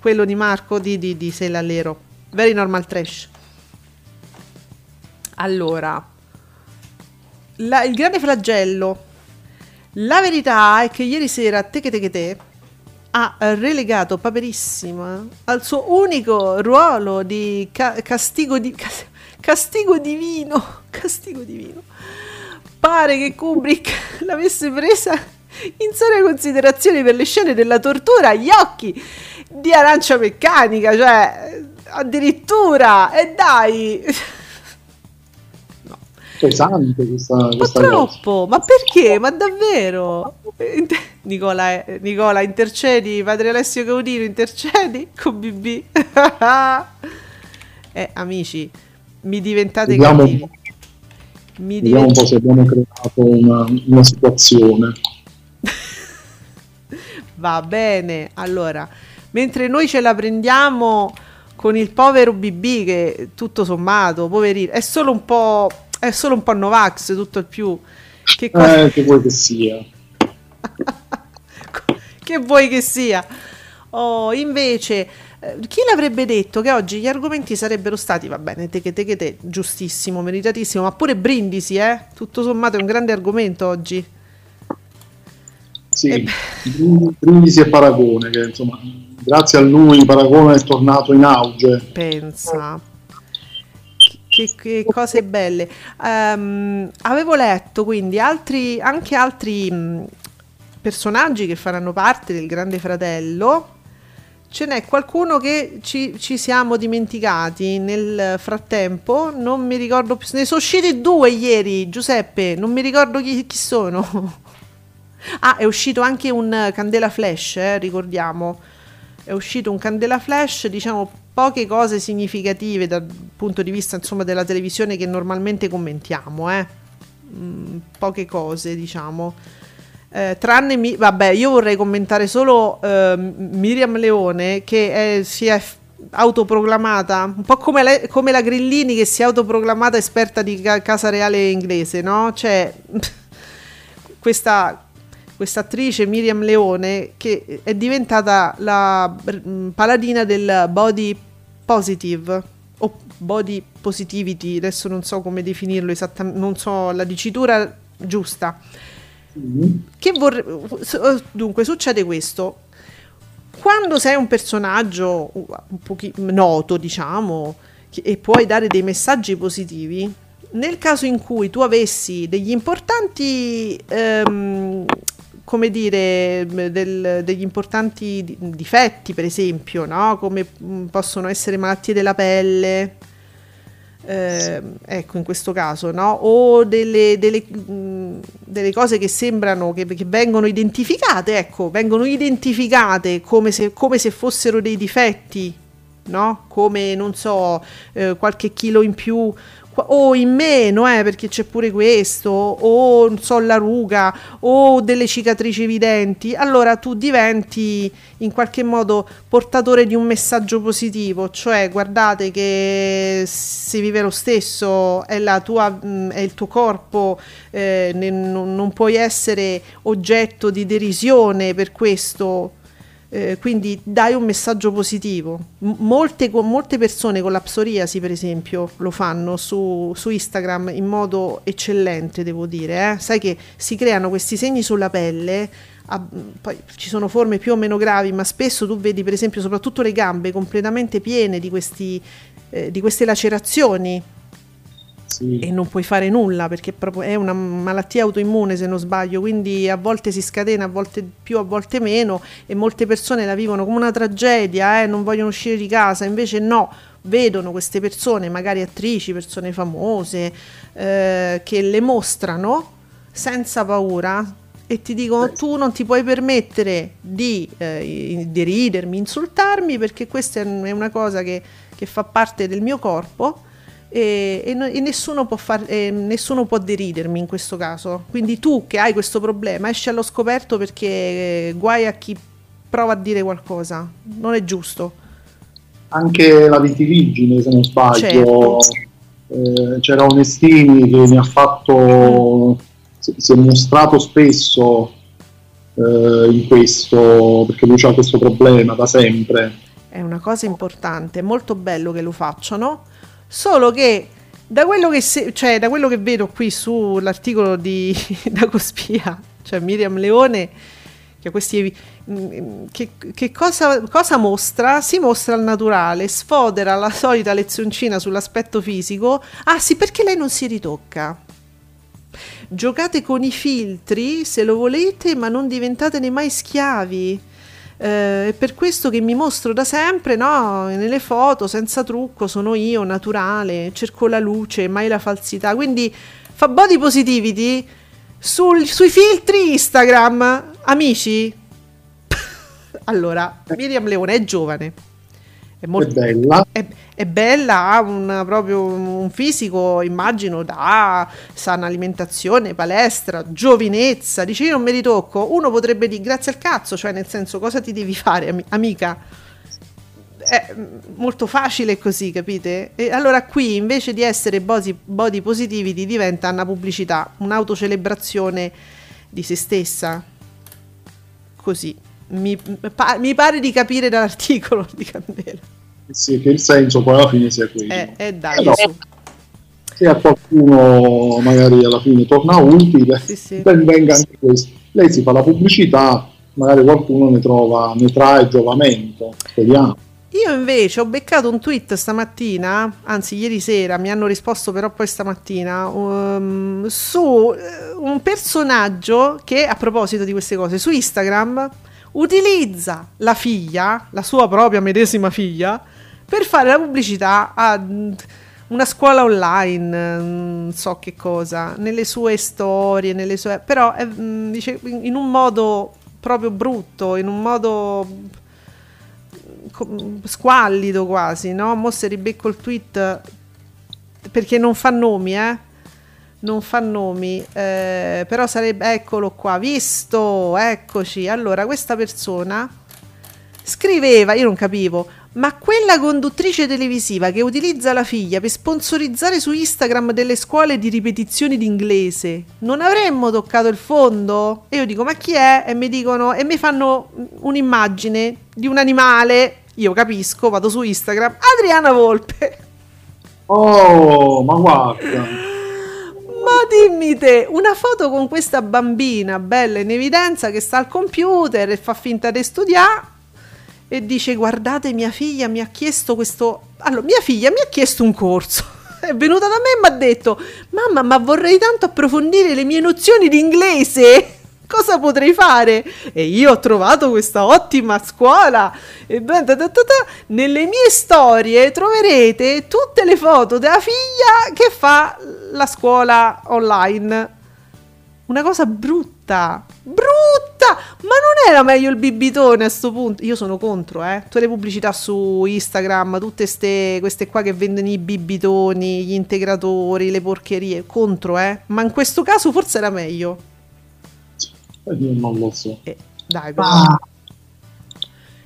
quello di Marco di, di, di Selallero, very normal trash. Allora, la- il grande flagello. La verità è che ieri sera Teche Teche Te ha relegato Paperissima al suo unico ruolo di ca- castigo, di- cas- castigo divino. Castigo divino. Pare che Kubrick l'avesse presa in seria considerazione per le scene della tortura agli occhi di arancia meccanica, cioè addirittura, e dai. pesante questa, Ma questa cosa. troppo, ma perché? Ma davvero? Nicola, eh, Nicola, intercedi, padre Alessio Caudino, intercedi con BB. eh, amici, mi diventate Vediamo, cattivi. Mi vediamo un diventate... po' se abbiamo creato una, una situazione. Va bene, allora, mentre noi ce la prendiamo con il povero BB che tutto sommato, poverino, è solo un po', è solo un po' Novax, tutto il più. Che cosa... Eh, che vuoi che sia. che vuoi che sia. Oh, invece, eh, chi l'avrebbe detto che oggi gli argomenti sarebbero stati, va bene, te che te che te, giustissimo, meritatissimo, ma pure Brindisi, eh? Tutto sommato è un grande argomento oggi. Sì, Eh. Brindisi e Paragone, che insomma, grazie a lui Paragone è tornato in auge. Pensa. Che, che cose belle. Ehm, avevo letto quindi altri, anche altri mh, personaggi che faranno parte del Grande Fratello. Ce n'è qualcuno che ci, ci siamo dimenticati nel frattempo. Non mi ricordo più. Ne sono usciti due ieri, Giuseppe. Non mi ricordo chi, chi sono. Ah, è uscito anche un Candela Flash, eh, ricordiamo. È uscito un Candela Flash, diciamo poche cose significative dal punto di vista insomma della televisione che normalmente commentiamo, eh. Mm, poche cose, diciamo. Eh, tranne mi- vabbè, io vorrei commentare solo ehm, Miriam Leone che è- si è autoproclamata un po' come, le- come la Grillini che si è autoproclamata esperta di ca- casa reale inglese, no? Cioè questa questa attrice Miriam Leone che è diventata la mm, paladina del body positive o body positivity, adesso non so come definirlo esattamente, non so la dicitura giusta. Che vorre- s- dunque succede questo. Quando sei un personaggio un pochi- noto, diciamo, e puoi dare dei messaggi positivi, nel caso in cui tu avessi degli importanti, ehm, come dire, del- degli importanti di- difetti, per esempio, no? come mm, possono essere malattie della pelle, ehm, ecco in questo caso, no? o delle, delle, mh, delle cose che sembrano che, che vengono identificate, ecco, vengono identificate come se, come se fossero dei difetti, no? come non so, eh, qualche chilo in più o in meno, eh, perché c'è pure questo, o non so, la ruga, o delle cicatrici evidenti, allora tu diventi in qualche modo portatore di un messaggio positivo, cioè guardate che si vive lo stesso, è, tua, è il tuo corpo, eh, non puoi essere oggetto di derisione per questo. Eh, quindi dai un messaggio positivo. M- molte, con molte persone con la psoriasi, per esempio, lo fanno su, su Instagram in modo eccellente, devo dire. eh. Sai che si creano questi segni sulla pelle, a- poi ci sono forme più o meno gravi, ma spesso tu vedi, per esempio, soprattutto le gambe completamente piene di, questi, eh, di queste lacerazioni. Sì. e non puoi fare nulla perché proprio è una malattia autoimmune se non sbaglio, quindi a volte si scatena, a volte più, a volte meno e molte persone la vivono come una tragedia, eh, non vogliono uscire di casa, invece no, vedono queste persone, magari attrici, persone famose, eh, che le mostrano senza paura e ti dicono tu non ti puoi permettere di eh, deridermi, insultarmi perché questa è una cosa che, che fa parte del mio corpo e, e e nessuno, può far- e nessuno può deridermi in questo caso. Quindi tu che hai questo problema esci allo scoperto perché eh, guai a chi prova a dire qualcosa, non è giusto. anche la vitiligine, se non sbaglio. Certo. Eh, c'era Onestini che mi ha fatto, si, si è mostrato spesso eh, in questo, perché lui ha questo problema da sempre. È una cosa importante, è molto bello che lo facciano, solo che da quello che, se- cioè, da quello che vedo qui sull'articolo di Dagospia, cioè Miriam Leone, che, questi, mm, che, che cosa, cosa mostra? Si mostra al naturale, sfodera la solita lezioncina sull'aspetto fisico. Ah sì, perché lei non si ritocca? Giocate con i filtri se lo volete, ma non diventatene mai schiavi. Eh, è per questo che mi mostro da sempre, no? Nelle foto, senza trucco, sono io, naturale, cerco la luce, mai la falsità. Quindi fa body positivity sul- sui filtri Instagram, amici. allora, Miriam Leone è giovane. È È molto bella, è, è bella, ha un, proprio un fisico, immagino, da sana alimentazione, palestra, giovinezza. Dice io non mi ritocco. Uno potrebbe dire grazie al cazzo, cioè nel senso cosa ti devi fare, ami- amica? È mm, molto facile così, capite? E allora qui invece di essere body, body positivity diventa una pubblicità, un'autocelebrazione di se stessa. Così. Mi, pa- mi pare di capire dall'articolo di Candela. sì, che il senso poi alla fine sia quello. Eh, eh dai, no. su. Se a qualcuno magari alla fine torna utile, Sì, sì. ben venga anche questo. Lei si fa la pubblicità, magari qualcuno ne trova, ne trae giovamento, speriamo. Io invece ho beccato un tweet stamattina, anzi ieri sera, mi hanno risposto però poi stamattina, um, su eh, un personaggio che a proposito di queste cose su Instagram utilizza la figlia, la sua propria medesima figlia, per fare la pubblicità a mm, una scuola online, mm, non so che cosa, nelle sue storie, nelle sue... però è, mm, dice in un modo proprio brutto, in un modo squallido quasi, no? Mo se ribecco il tweet perché non fa nomi, eh? Non fa nomi, eh, però sarebbe, eccolo qua, visto, eccoci. Allora, questa persona scriveva, io non capivo, ma quella conduttrice televisiva che utilizza la figlia per sponsorizzare su Instagram delle scuole di ripetizioni d'inglese, non avremmo toccato il fondo? E io dico, ma chi è? E mi dicono, e mi fanno un'immagine di un animale, io capisco, vado su Instagram, Adriana Volpe. Oh, ma guarda, dimmi te, una foto con questa bambina bella in evidenza che sta al computer e fa finta di studiare e dice guardate mia figlia mi ha chiesto questo... Allora, mia figlia mi ha chiesto un corso. È venuta da me e mi ha detto mamma ma vorrei tanto approfondire le mie nozioni di inglese. Cosa potrei fare? E io ho trovato questa ottima scuola. E ta ta ta. Nelle mie storie troverete tutte le foto della figlia che fa la scuola online. Una cosa brutta, brutta! Ma non era meglio il bibitone a sto punto? Io sono contro, eh. Tutte le pubblicità su Instagram, tutte ste, queste qua che vendono i bibitoni, gli integratori, le porcherie, contro, eh. Ma in questo caso forse era meglio. Eh, io non lo so. Eh, dai, però. Ah,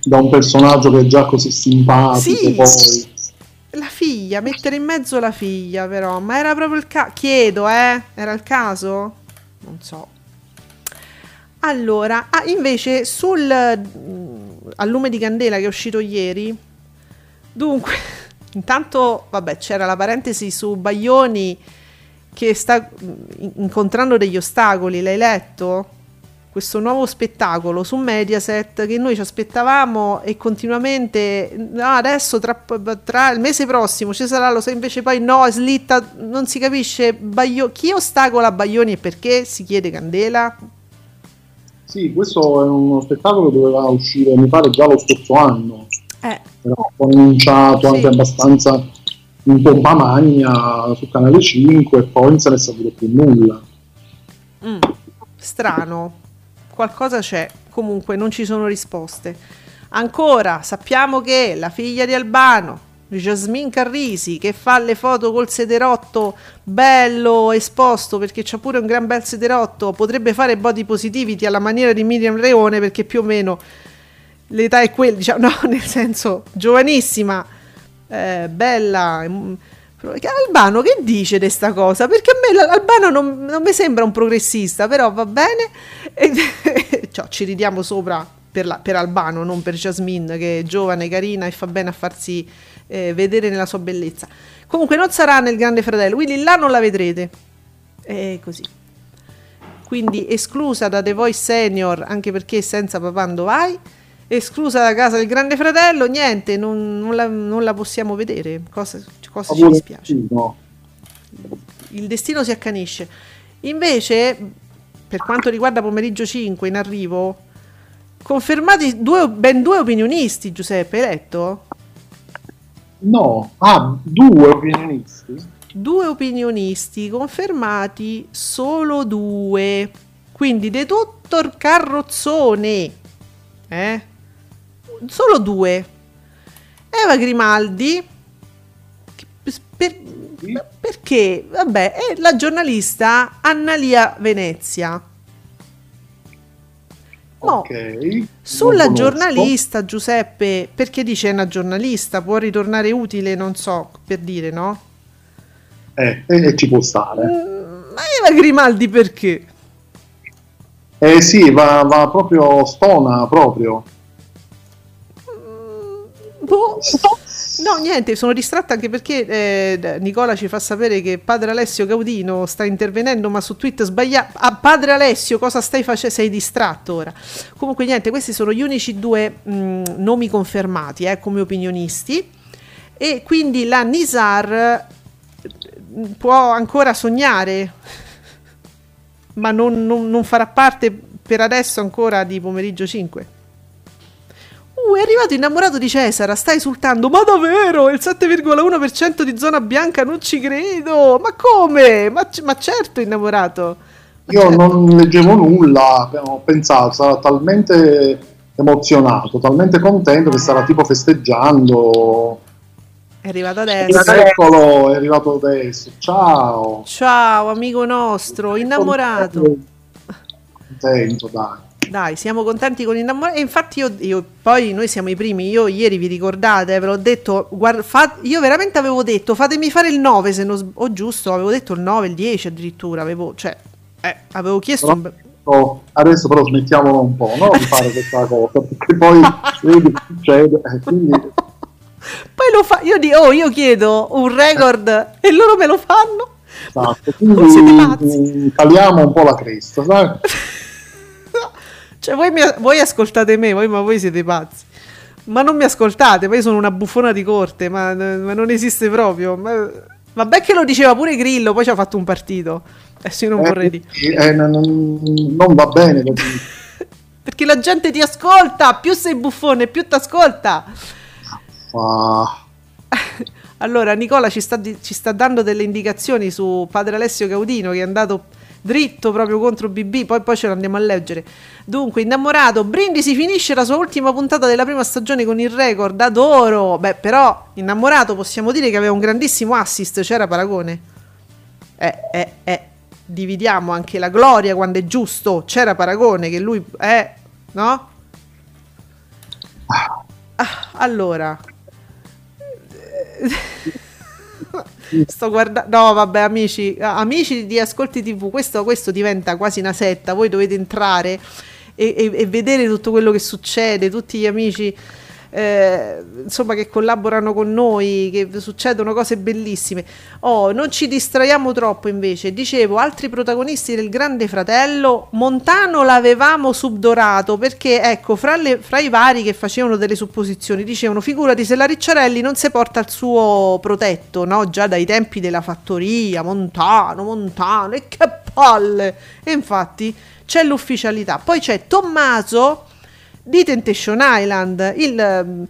da un personaggio che è già così simpatico, Sì. poi La figlia, mettere in mezzo la figlia, però. Ma era proprio il caso. Chiedo, eh? Era il caso? Non so. Allora, ah, invece sul mm, al lume di candela che è uscito ieri. Dunque, intanto, vabbè, c'era la parentesi su Baglioni che sta mm, in- incontrando degli ostacoli. L'hai letto? Questo nuovo spettacolo su Mediaset che noi ci aspettavamo e continuamente no, adesso tra, tra il mese prossimo ci sarà lo sai invece poi no è slitta non si capisce Baio- chi ostacola Baglioni e perché si chiede Candela Sì, questo è uno spettacolo che doveva uscire, mi pare, già lo scorso anno. eh, Era annunciato Sì. anche abbastanza in pompa magna su Canale 5 e poi non se ne è saputo più nulla. mm, strano qualcosa c'è comunque non ci sono risposte. Ancora sappiamo che la figlia di Albano Jasmine Carrisi che fa le foto col sederotto bello esposto perché c'ha pure un gran bel sederotto potrebbe fare body positivity alla maniera di Miriam Leone perché più o meno l'età è quella diciamo no nel senso giovanissima eh, bella mm, che Albano che dice di sta cosa? Perché a me l- Albano non, non mi sembra un progressista, però va bene. E, cioè, ci ridiamo sopra per, la- per Albano, non per Jasmine, che è giovane, carina e fa bene a farsi eh, vedere nella sua bellezza. Comunque non sarà nel Grande Fratello, quindi là non la vedrete. È così. Quindi esclusa da The Voice Senior, anche perché senza papando vai. Esclusa da casa del Grande Fratello, niente, non, non la, non la possiamo vedere. Cosa, cosa ci dispiace? sì, no. il destino si accanisce. Invece, per quanto riguarda pomeriggio 5 in arrivo, confermati due- ben due opinionisti, Giuseppe, hai letto? No, ah, due opinionisti. Due opinionisti confermati, solo due. Quindi, De Dottor Carrozzone, eh? Solo due. Eva Grimaldi, per- perché? Vabbè, è la giornalista Annalia Venezia. Mo, ok. Sulla giornalista Giuseppe, perché dice una giornalista, può ritornare utile, non so, per dire, no? Eh, e, e ci può stare. Mm, Ma Eva Grimaldi perché? Eh sì, va, va proprio stona, proprio. Boh. No, niente, sono distratta anche perché eh, Nicola ci fa sapere che padre Alessio Gaudino sta intervenendo, ma su Twitter sbaglia. Ah, padre Alessio, cosa stai facendo? Sei distratto ora. Comunque, niente, questi sono gli unici due mh, nomi confermati eh, come opinionisti. E quindi la Nisar può ancora sognare, ma non, non- non farà parte per adesso ancora di pomeriggio 5. Uh, è arrivato innamorato di Cesara, sta esultando. Ma davvero? Il 7,1% di zona bianca? Non ci credo. Ma come? Ma, ma certo innamorato. Ma Io certo. non leggevo nulla, ho pensato, sarà talmente emozionato, talmente contento che starà tipo festeggiando. È arrivato adesso. Eccolo, è arrivato adesso. Ciao. Ciao, amico nostro, innamorato. Contento, dai. Dai, siamo contenti con innamorato. E infatti io, io- poi noi siamo i primi. Io ieri vi ricordate, ve l'ho detto, guarda, fa- io veramente avevo detto fatemi fare il 9 se non sb- o giusto, avevo detto il 9, il 10 addirittura, avevo, cioè, eh, avevo chiesto un be- Oh, adesso però smettiamolo un po' no? di fare questa cosa, perché poi vedi succede. eh, quindi Poi lo fa, io, di, oh, io chiedo un record e loro me lo fanno. Esatto, quindi caliamo un po' la cresta, sai? Cioè, voi, mi- voi ascoltate me, voi, ma voi siete pazzi. Ma non mi ascoltate, ma io sono una buffona di corte, ma, ma non esiste proprio. Ma, vabbè che lo diceva pure Grillo, poi ci ha fatto un partito. Adesso io non vorrei dire. Eh, eh, non, non- va bene così. Perché la gente ti ascolta, più sei buffone, più ti ascolta. Ah, Allora, Nicola ci sta, ci sta dando delle indicazioni su padre Alessio Gaudino che è andato dritto proprio contro BB, poi, poi ce lo andiamo a leggere. Dunque, innamorato, Brindisi finisce la sua ultima puntata della prima stagione con il record, adoro. Beh, però, innamorato possiamo dire che aveva un grandissimo assist, c'era paragone. Eh, eh, eh, dividiamo anche la gloria quando è giusto, c'era paragone che lui... Eh, no? Ah, allora... Sto guardando. No, vabbè, amici, amici di Ascolti TV, questo, questo diventa quasi una setta. Voi dovete entrare e, e- e vedere tutto quello che succede, tutti gli amici. Eh, insomma che collaborano con noi, che succedono cose bellissime. Oh, non ci distraiamo troppo invece. Dicevo, altri protagonisti del Grande Fratello, Montano l'avevamo subdorato perché ecco, fra, le- fra i vari che facevano delle supposizioni, dicevano figurati se la Ricciarelli non si porta il suo protetto, no? Già dai tempi della fattoria, Montano, Montano, e che palle! E infatti c'è l'ufficialità. Poi c'è Tommaso di Temptation Island, il, ehm,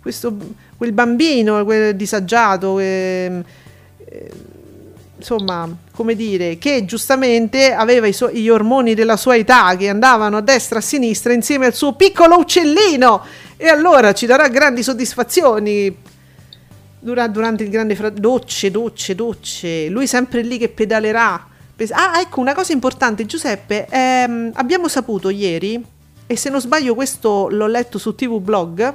questo, quel bambino, quel disagiato, ehm, eh, insomma, come dire, che giustamente aveva suoi- gli ormoni della sua età che andavano a destra e a sinistra insieme al suo piccolo uccellino e allora ci darà grandi soddisfazioni dura- durante il grande fra- docce, docce, docce, lui sempre lì che pedalerà. Ah, ecco una cosa importante, Giuseppe, ehm, abbiamo saputo ieri, e se non sbaglio questo l'ho letto su TV Blog,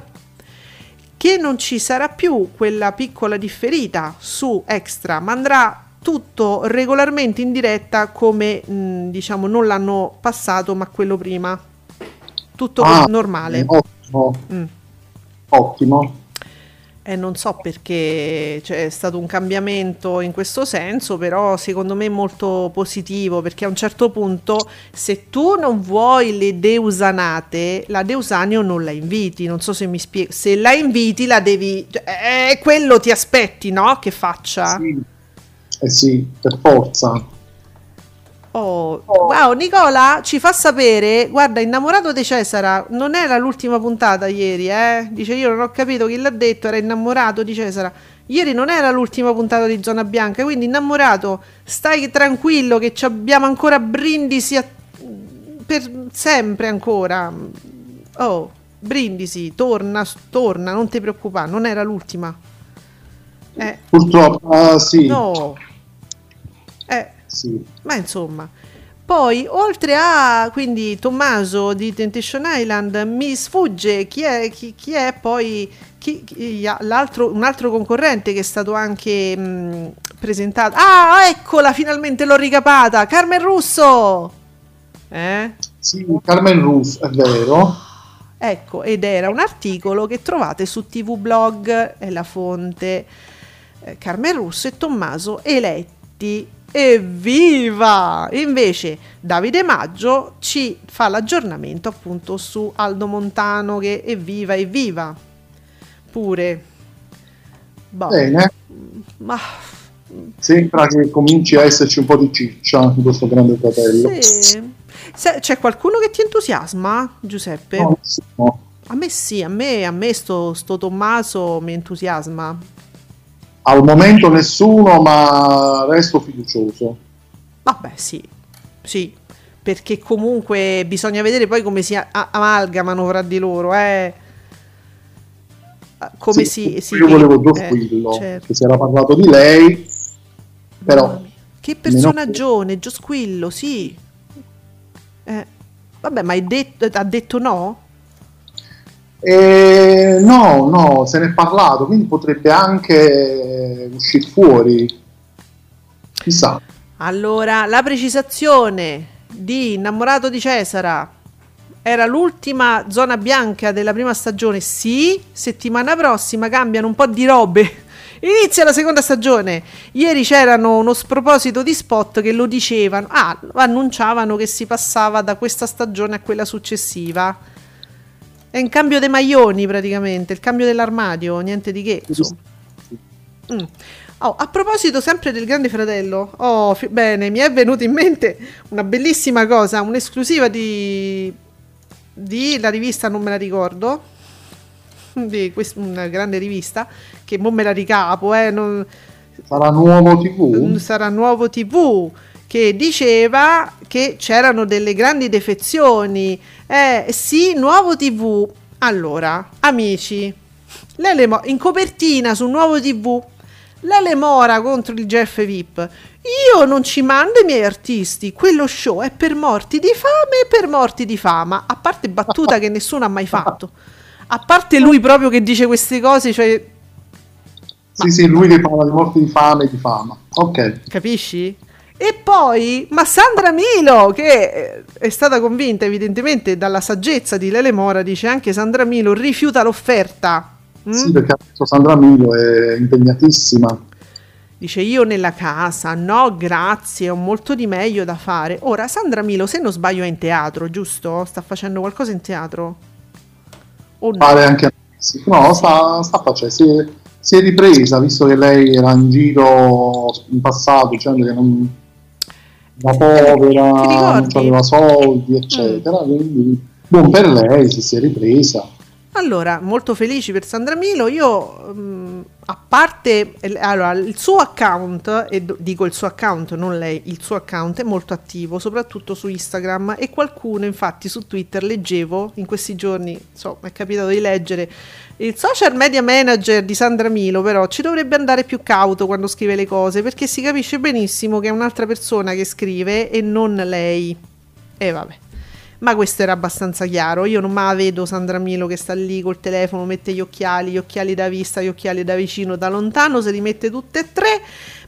che non ci sarà più quella piccola differita su Extra, ma andrà tutto regolarmente in diretta come mh, diciamo non l'hanno passato, ma quello prima. Tutto Ah, normale. Ottimo, Mm. ottimo. Eh, non so perché c'è stato un cambiamento in questo senso, però secondo me è molto positivo perché a un certo punto se tu non vuoi le deusanate, la Deusanio non la inviti, non so se mi spiego, se la inviti la devi, cioè, eh, quello ti aspetti, no? Che faccia? Sì. Eh sì, per forza. Oh, wow, Nicola ci fa sapere, guarda, innamorato di Cesara, non era l'ultima puntata ieri, eh? Dice io non ho capito chi l'ha detto, era innamorato di Cesara. Ieri non era l'ultima puntata di Zona Bianca, quindi innamorato, stai tranquillo che abbiamo ancora brindisi a- per sempre ancora. Oh, brindisi, torna, torna, non ti preoccupare, non era l'ultima. Eh, Purtroppo, ah, sì, no. Eh, sì. ma insomma, poi oltre a quindi Tommaso di Temptation Island, mi sfugge chi è, chi, chi è poi chi- un altro concorrente che è stato anche mh, presentato. Ah, eccola, finalmente l'ho ricapata, Carmen Russo. Eh? Sì, Carmen Ruff, è vero. Ecco, ed era un articolo che trovate su TV Blog, è la fonte eh, Carmen Russo e Tommaso eletti. Evviva! Invece Davide Maggio ci fa l'aggiornamento appunto su Aldo Montano che evviva, evviva. Pure. Boh, Bene, ma sembra che cominci a esserci un po' di ciccia in questo grande fratello. sì. Se- c'è qualcuno che ti entusiasma, Giuseppe? No, nessuno. A me sì, a me, a me sto, sto Tommaso mi entusiasma. Al momento nessuno, ma resto fiducioso. Vabbè, sì, sì, perché comunque bisogna vedere poi come si a- amalgamano fra di loro, eh. Come Sì, si, si Io volevo eh, Giosquillo, certo. che si era parlato di lei, però. Che personaggione, Giosquillo, sì. Eh, vabbè, ma detto, ha detto no? Eh, no, no, se ne è parlato, quindi potrebbe anche uscire fuori. Chissà. Allora, la precisazione di Innamorato di Cesara era l'ultima zona bianca della prima stagione. Sì, settimana prossima cambiano un po' di robe. Inizia la seconda stagione. Ieri c'erano uno sproposito di spot che lo dicevano. Ah, annunciavano che si passava da questa stagione a quella successiva. È un cambio dei maglioni praticamente, il cambio dell'armadio, niente di che. Mm. Oh, a proposito sempre del Grande Fratello, oh, fi- bene, mi è venuta in mente una bellissima cosa, un'esclusiva di, di la rivista, non me la ricordo, di quest- una grande rivista, che mo me la ricapo, eh, non- Sarà nuovo TV? sarà nuovo TV che diceva che c'erano delle grandi defezioni. Eh sì, nuovo TV. Allora, amici, Lele in copertina su nuovo TV. Lele Mora contro il Jeff VIP. Io non ci mando i miei artisti. Quello show è per morti di fame e per morti di fama. A parte battuta che nessuno ha mai fatto. A parte lui proprio che dice queste cose, cioè, Sì, sì, lui che parla di morti di fame e di fama. Ok. capisci? E poi, ma Sandra Milo, che eh, è stata convinta evidentemente dalla saggezza di Lele Mora, dice anche Sandra Milo rifiuta l'offerta. Mm? Sì, perché adesso Sandra Milo è impegnatissima. Dice io nella casa, no grazie, ho molto di meglio da fare. Ora, Sandra Milo, se non sbaglio, è in teatro, giusto? Sta facendo qualcosa in teatro? O no? Pare anche sì, no, sta, sta facendo, si è, si è ripresa, visto che lei era in giro in passato dicendo che non era povera, Ti ricordi? non aveva soldi, eccetera. Quindi, buon per lei, si è ripresa. Allora, molto felici per Sandra Milo. Io, mm, a parte allora, il suo account, e dico il suo account, non lei, il suo account è molto attivo, soprattutto su Instagram. E qualcuno, infatti, su Twitter leggevo in questi giorni, so, mi è capitato di leggere. Il social media manager di Sandra Milo, però, ci dovrebbe andare più cauto quando scrive le cose, perché si capisce benissimo che è un'altra persona che scrive e non lei. E vabbè. Ma questo era abbastanza chiaro. Io non me la vedo Sandra Milo che sta lì col telefono, mette gli occhiali, gli occhiali da vista, gli occhiali da vicino, da lontano, se li mette tutte e tre,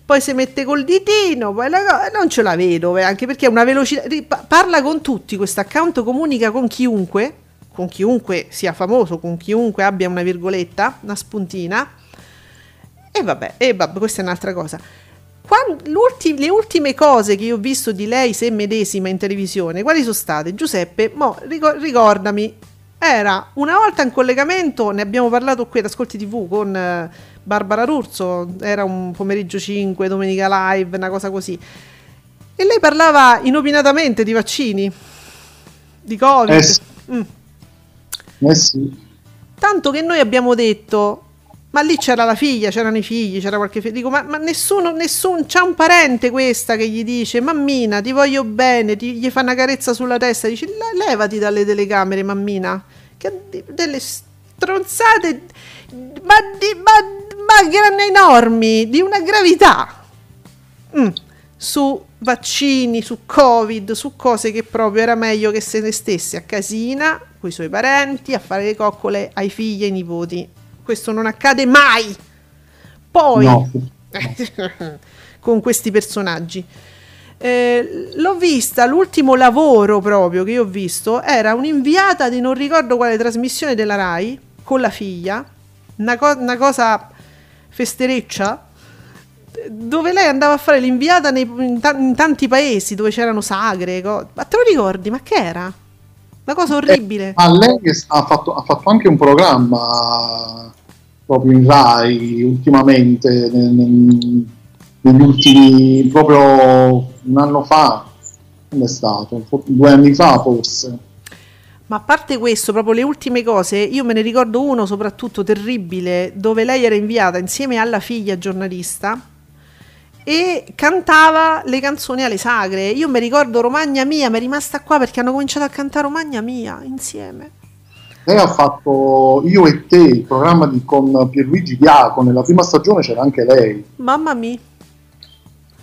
poi si mette col ditino, poi la co- non ce la vedo, eh, anche perché è una velocità. Parla con tutti, questo account comunica con chiunque, con chiunque sia famoso, con chiunque abbia una virgoletta, una spuntina. E vabbè, e vabbè, questa è un'altra cosa. L'ulti- le ultime cose che io ho visto di lei se medesima in televisione, quali sono state? Giuseppe, mo, rico- ricordami, era una volta in collegamento, ne abbiamo parlato qui ad Ascolti TV con eh, Barbara Rurzo, era un pomeriggio 5, domenica live, una cosa così. E lei parlava inopinatamente di vaccini, di Covid. Eh sì. Mm. Eh sì. Tanto che noi abbiamo detto, ma lì c'era la figlia, c'erano i figli, c'era qualche figlio. Dico, ma, ma nessuno, nessun, c'ha un parente questa che gli dice, mammina, ti voglio bene, ti- gli fa una carezza sulla testa, dice, "Le- levati dalle telecamere, mammina. Che delle stronzate, ma, di, ma, ma enormi, di una gravità. Mm. Su vaccini, su covid, su cose che proprio era meglio che se ne stesse a casina con i suoi parenti a fare le coccole ai figli e ai nipoti. Questo non accade mai. Poi No. con questi personaggi. Eh, l'ho vista, l'ultimo lavoro proprio che io ho visto era un'inviata di non ricordo quale trasmissione della Rai con la figlia, una, co- una cosa festereccia, dove lei andava a fare l'inviata nei- in, ta- in tanti paesi dove c'erano sagre. co- ma te lo ricordi? Ma che era? Una cosa orribile. Ma lei ha fatto, ha fatto anche un programma proprio in Rai ultimamente, ne- ne- negli ultimi, proprio un anno fa, quando è stato? Due anni fa forse. Ma a parte questo, proprio le ultime cose, io me ne ricordo uno soprattutto terribile, dove lei era inviata insieme alla figlia giornalista e cantava le canzoni alle sagre. Io mi ricordo Romagna Mia, mi è rimasta qua perché hanno cominciato a cantare Romagna Mia insieme. Lei ha fatto Io e te, il programma di- con Pierluigi Diaco, nella prima stagione c'era anche lei. Mamma mia.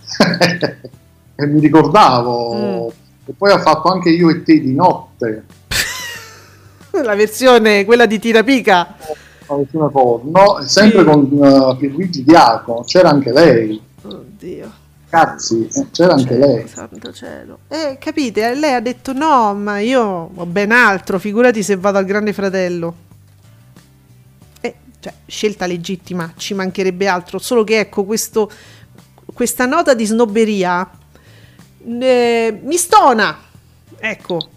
e mi ricordavo. E poi ha fatto anche Io e te di notte. La versione, quella di Tirapica. una versione porno, e sempre Sì. con uh, Pierluigi Diaco, c'era anche lei. Oddio. Cazzi, eh, c'era anche Cielo, lei. Santo cielo. Eh, capite? Lei ha detto no, ma io ho ben altro, figurati se vado al grande fratello. Eh, cioè, scelta legittima, ci mancherebbe altro, solo che ecco questo, questa nota di snobberia eh, mi stona. Ecco,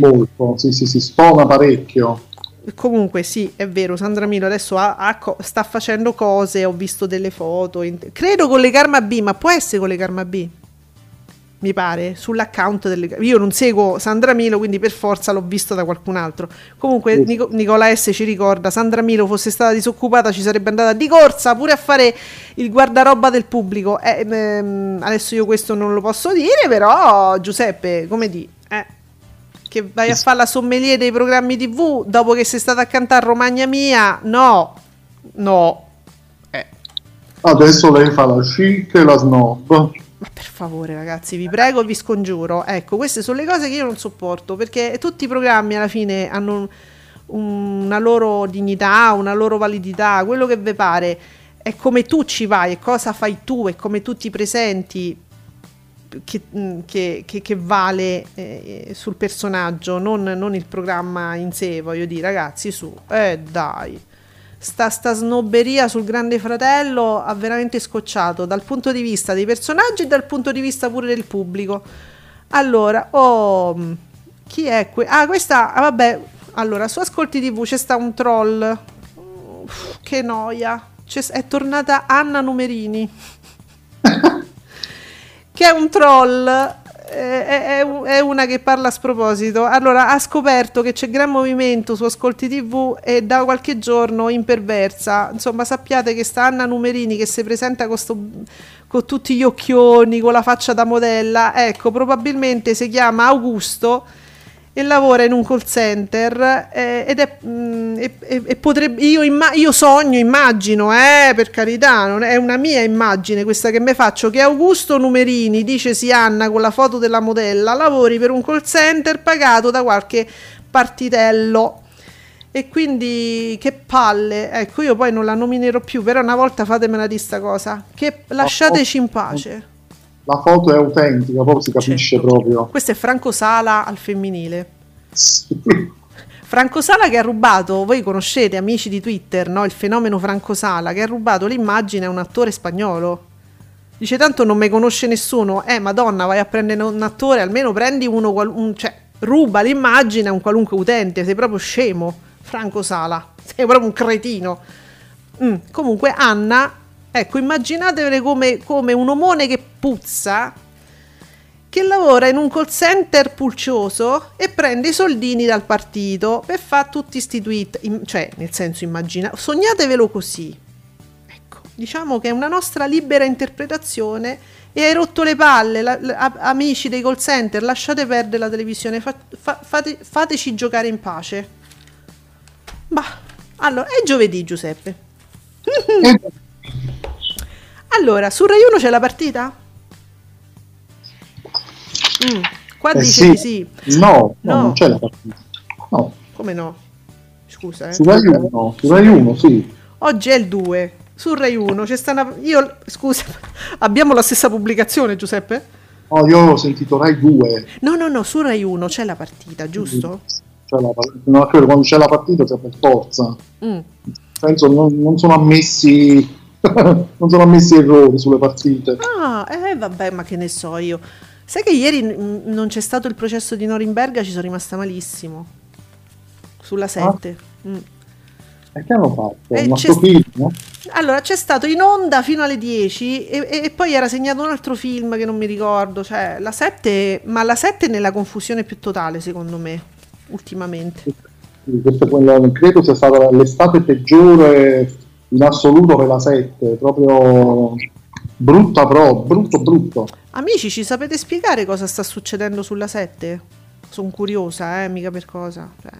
Molto, sì, sì, si stona parecchio. Comunque sì, è vero, Sandra Milo adesso ha- ha co- sta facendo cose, ho visto delle foto, in- credo con le Karma B, ma può essere con le Karma B? Mi pare, sull'account delle... Io non seguo Sandra Milo, quindi per forza l'ho visto da qualcun altro. Comunque Sì. Nico- Nicola S ci ricorda, Sandra Milo fosse stata disoccupata ci sarebbe andata di corsa pure a fare il guardaroba del pubblico. Eh, ehm, adesso io questo non lo posso dire, però Giuseppe, come di... Che vai a fare la sommelier dei programmi tv dopo che sei stata a cantare Romagna Mia? No, no. Eh, Adesso lei fa la chic e la snob. ma per favore ragazzi, vi prego e vi scongiuro. Ecco, queste sono le cose che io non sopporto perché tutti i programmi alla fine hanno un- una loro dignità, una loro validità, quello che vi pare. è come tu ci vai, è cosa fai tu, è come tu ti presenti che, mm, che- che- che vale eh, sul personaggio, non, non il programma in sé, voglio dire, ragazzi, su, eh dai. Sta, sta snobberia sul Grande Fratello ha veramente scocciato dal punto di vista dei personaggi e dal punto di vista pure del pubblico. Allora, oh, chi è que- Ah, questa, ah, vabbè, allora, su Ascolti TV c'è sta un troll. Uff, che noia. C'è- è tornata Anna Numerini. che è un troll. eh, È, una che parla a sproposito. Allora, ha scoperto che c'è gran movimento su Ascolti TV e da qualche giorno imperversa. Insomma, sappiate che sta Anna Numerini che si presenta con, sto- con tutti gli occhioni, con la faccia da modella. Ecco, probabilmente si chiama Augusto e lavora in un call center eh, ed è mm, e, e- potrebbe io, imma- io sogno immagino eh, per carità non è una mia immagine questa che mi faccio che Augusto Numerini dice sì Anna con la foto della modella lavori per un call center pagato da qualche partitello. E quindi che palle ecco io poi non la nominerò più però una volta fatemela di sta cosa che lasciateci in pace La foto è autentica, proprio si capisce Certo. proprio. questo è Franco Sala al femminile Franco Sala che ha rubato, voi conoscete amici di Twitter, no? il fenomeno Franco Sala che ha rubato l'immagine a un attore spagnolo. Dice tanto non mi conosce nessuno, eh madonna vai a prendere un attore, almeno prendi uno, qual- un- cioè ruba l'immagine a un qualunque utente, sei proprio scemo, Franco Sala, sei proprio un cretino. Mm, Comunque Anna, ecco immaginatevele come, come un omone che puzza, che lavora in un call center pulcioso e prende i soldini dal partito per fare tutti sti tweet, im- cioè nel senso immagina, sognatevelo così. Ecco, diciamo che è una nostra libera interpretazione e hai rotto le palle, la- la- amici dei call center, lasciate perdere la televisione, fa- fa- fate- fateci giocare in pace. Bah, allora, è giovedì Giuseppe. Allora, su Rai 1 c'è la partita? Mm, qua eh dice sì. di sì. No, no, No. non c'è la partita. No, Come no? Scusa, eh. su Rai 1, su Rai 1, sì. Oggi è il 2. Su Rai 1 c'è sta una... Io, scusa, abbiamo la stessa pubblicazione, Giuseppe? No, io ho sentito Rai 2. No, no, no, su Rai 1 c'è la partita, giusto? Cioè, la, no, credo quando c'è la partita c'è per forza. Mm. Penso non, non sono ammessi non sono ammessi errori sulle partite. Ah, eh vabbè, ma che ne so io. Sai che ieri mm, non c'è stato il processo di Norimberga, ci sono rimasta malissimo. Sulla 7. Mm. E che hanno fatto? Eh, Un altro film? no? Allora, c'è stato in onda fino alle 10 e, e- e poi era segnato un altro film che non mi ricordo, cioè la 7, ma la 7 è nella confusione più totale secondo me, ultimamente. Sì, quella- credo sia stata l'estate peggiore in assoluto per la 7, proprio brutta pro, brutto brutto. Amici, ci sapete spiegare cosa sta succedendo sulla 7? Sono curiosa, eh, mica per cosa. Cioè,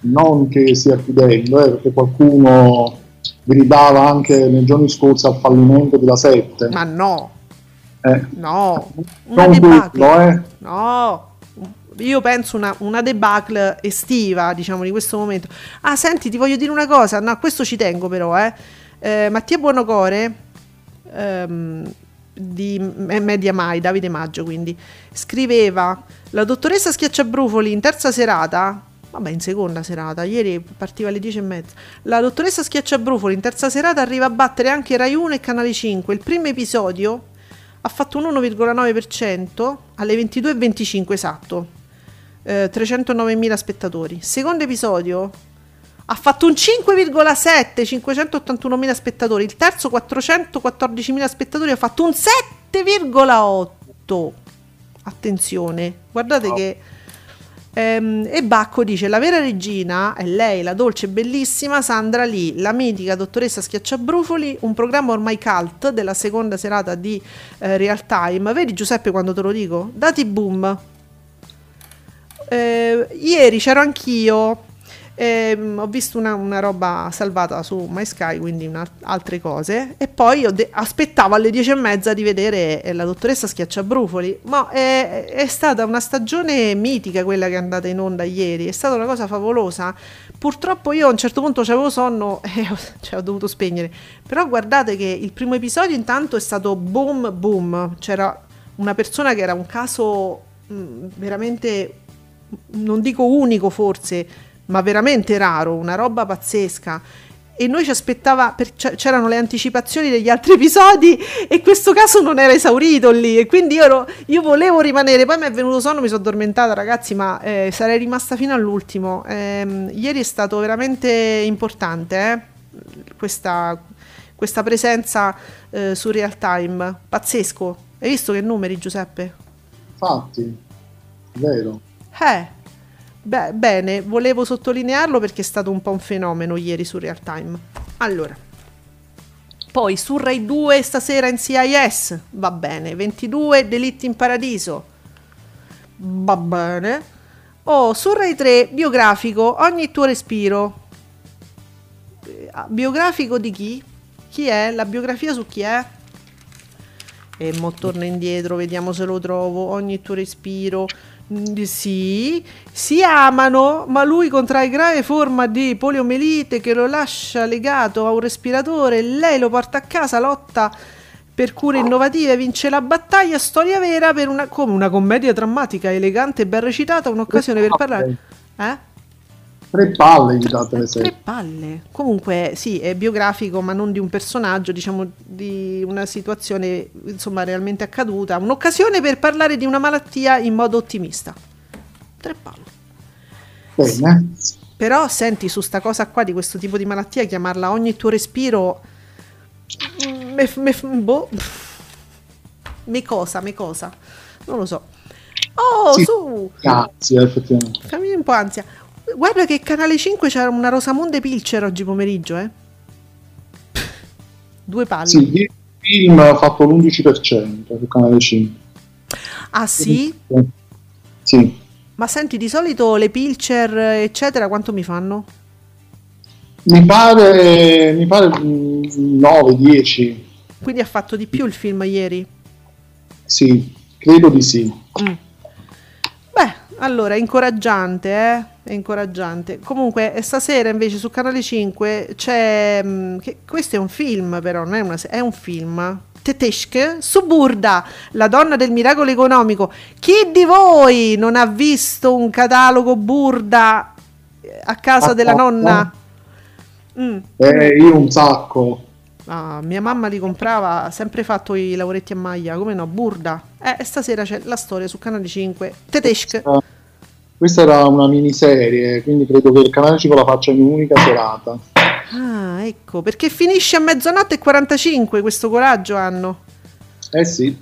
Non che stia chiudendo, eh, perché qualcuno gridava anche nei giorni scorsi al fallimento della 7. ma no, Eh, no, una non quello, eh. No, io penso una, una debacle estiva, diciamo, di questo momento. Ah, senti, ti voglio dire una cosa, no, questo ci tengo però, eh. Eh, Mattia Buonocore, ehm, di Media Mai, Davide Maggio, quindi, scriveva, la dottoressa Schiacciabrufoli in terza serata, vabbè, in seconda serata, ieri partiva alle 10 e mezza, la dottoressa Schiacciabrufoli in terza serata arriva a battere anche Rai 1 e Canale 5. Il primo episodio ha fatto un 1,9% alle 22.25 esatto, eh, 309.000 spettatori. Secondo episodio ha fatto un 5,7, 581.000 spettatori. Il terzo 414.000 spettatori ha fatto un 7,8. Attenzione, guardate che... Ehm, e Bacco dice: La vera regina è lei, la dolce e bellissima Sandra Lee, la mitica dottoressa Schiacciabrufoli. Un programma ormai cult della seconda serata di eh, real time. Vedi, Giuseppe, quando te lo dico? Dati boom. Eh, ieri c'ero anch'io. Ehm, ho visto una, una roba salvata su My Sky, quindi una- altre cose. E poi de- aspettavo alle dieci e mezza di vedere eh, la dottoressa Schiacciabrufoli. Ma è, è stata una stagione mitica quella che è andata in onda ieri. È stata una cosa favolosa. Purtroppo io a un certo punto avevo sonno e ho, cioè, ho dovuto spegnere. Però guardate che il primo episodio intanto è stato boom boom. C'era una persona che era un caso mh, veramente non dico unico forse, ma veramente raro, una roba pazzesca. E noi ci aspettava, per- c'erano le anticipazioni degli altri episodi e questo caso non era esaurito lì e quindi io, ero- io volevo rimanere, poi mi è venuto sonno, mi sono addormentata ragazzi, ma eh, sarei rimasta fino all'ultimo. Ehm, ieri è stato veramente importante eh, questa, questa presenza eh, su real time, pazzesco. Hai visto che numeri Giuseppe? Infatti, vero. Eh, beh, bene, volevo sottolinearlo perché è stato un po' un fenomeno ieri su Real Time. Allora, poi su Rai 2 stasera in CIS, va bene, 22 Delitti in Paradiso, va bene. Oh, su Rai 3 biografico, ogni tuo respiro. Eh, Biografico di chi? Chi è? La biografia su chi è? E mo torna indietro, vediamo se lo trovo. Ogni tuo respiro. Mm, Sì, si amano, ma lui contrae grave forma di poliomelite che lo lascia legato a un respiratore. Lei lo porta a casa, lotta per cure innovative, vince la battaglia. Storia vera per una, come una commedia drammatica, elegante e ben recitata. Un'occasione per parlare. Eh? Tre palle gli date le Tre sei. palle. Comunque, sì, è biografico, ma non di un personaggio, diciamo di una situazione insomma realmente accaduta. Un'occasione per parlare di una malattia in modo ottimista. Tre palle. Bene. Però senti su sta cosa qua di questo tipo di malattia, chiamarla ogni tuo respiro. Me, me, boh. Me cosa, me cosa. Non lo so. Oh, Sì. su! Grazie, effettivamente. Fammi un po' ansia. Guarda che canale 5 c'era una Rosamonde Pilcher oggi pomeriggio, eh. Due palle. Sì, il film ha fatto l'11% sul canale 5. Ah sì? Sì, Ma senti, di solito le Pilcher, eccetera, quanto mi fanno? mi pare, mi pare 9-10. Quindi ha fatto di più il film ieri. Sì, credo di sì. Mm. Allora, è incoraggiante, eh? È incoraggiante. Comunque, stasera invece su Canale 5 c'è... mm, che- questo è un film, però, non è una... se- è un film. Teteshk, Suburda, la donna del miracolo economico. Chi di voi non ha visto un catalogo Burda eh, a casa Ah, della no, nonna? Mm. Eh, io un sacco. Ah, mia mamma li comprava, ha sempre fatto i lavoretti a maglia, come no, Burda. Eh, stasera c'è la storia su Canale 5. Teteshk. Eh, Questa era una miniserie, quindi credo che il canale 5 la faccia in un'unica serata. Ah, ecco, perché finisce a mezzanotte e 45 questo coraggio hanno. Eh sì,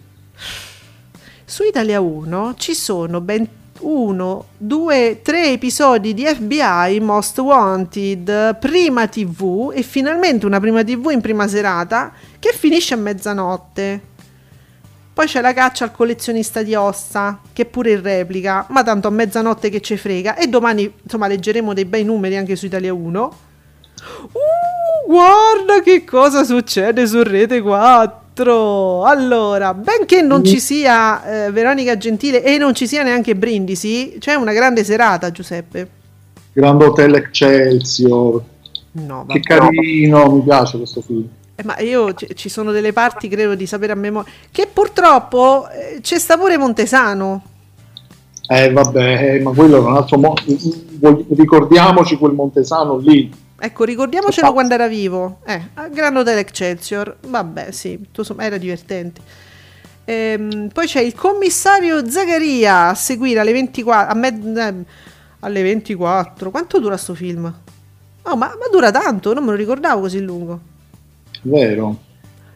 Su Italia 1 ci sono ben uno, due, tre episodi di FBI Most Wanted, prima TV e finalmente una prima TV in prima serata che finisce a mezzanotte. Poi c'è la caccia al collezionista di ossa, che pure in replica, ma tanto a mezzanotte che ci frega. E domani, insomma, leggeremo dei bei numeri anche su Italia 1. Uh, guarda che cosa succede su Rete 4. Allora, benché non ci sia eh, Veronica Gentile e non ci sia neanche Brindisi, c'è una grande serata, Giuseppe. Grand Hotel Excelsior. No, Che carino, mi piace questo film. Eh, ma io ci ci sono delle parti, credo di sapere a memoria, che purtroppo eh, c'è sta pure Montesano. Eh vabbè, ma quello è un altro mo- ricordiamoci quel Montesano lì. Ecco, ricordiamocelo Esatto. quando era vivo. Eh, a Grand Hotel Excelsior. Vabbè, sì, era divertente. Ehm, poi c'è il commissario Zagaria a seguire alle 24. A me- eh, alle 24. Quanto dura sto film? Oh, ma, ma dura tanto, non me lo ricordavo così lungo. Vero.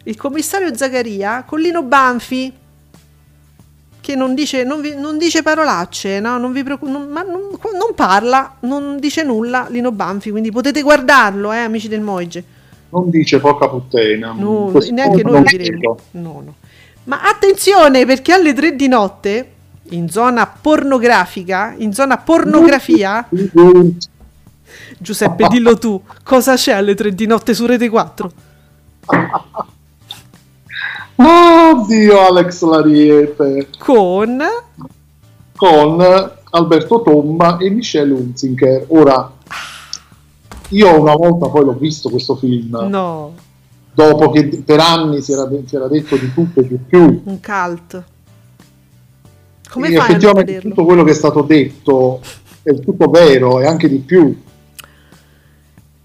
Il commissario Zagaria con Lino Banfi che non dice, non vi- non dice parolacce, no? non vi preoccu- non- ma non, non parla, non dice nulla Lino Banfi, quindi potete guardarlo, eh, amici del Moige. Non dice poca puttana. No, neanche noi diremo. No, no. Ma attenzione perché alle 3 di notte, in zona pornografica, in zona pornografia, Giuseppe, dillo tu, cosa c'è alle 3 di notte su Rete 4? Oddio, Alex Lariete Con... con Alberto Tomba e Michelle Hunziker. Ora, io una volta poi l'ho visto questo film, No, dopo che per anni si era, si era detto di tutto e di più. un cult. Come E fai effettivamente tutto quello che è stato detto è tutto vero e anche di più.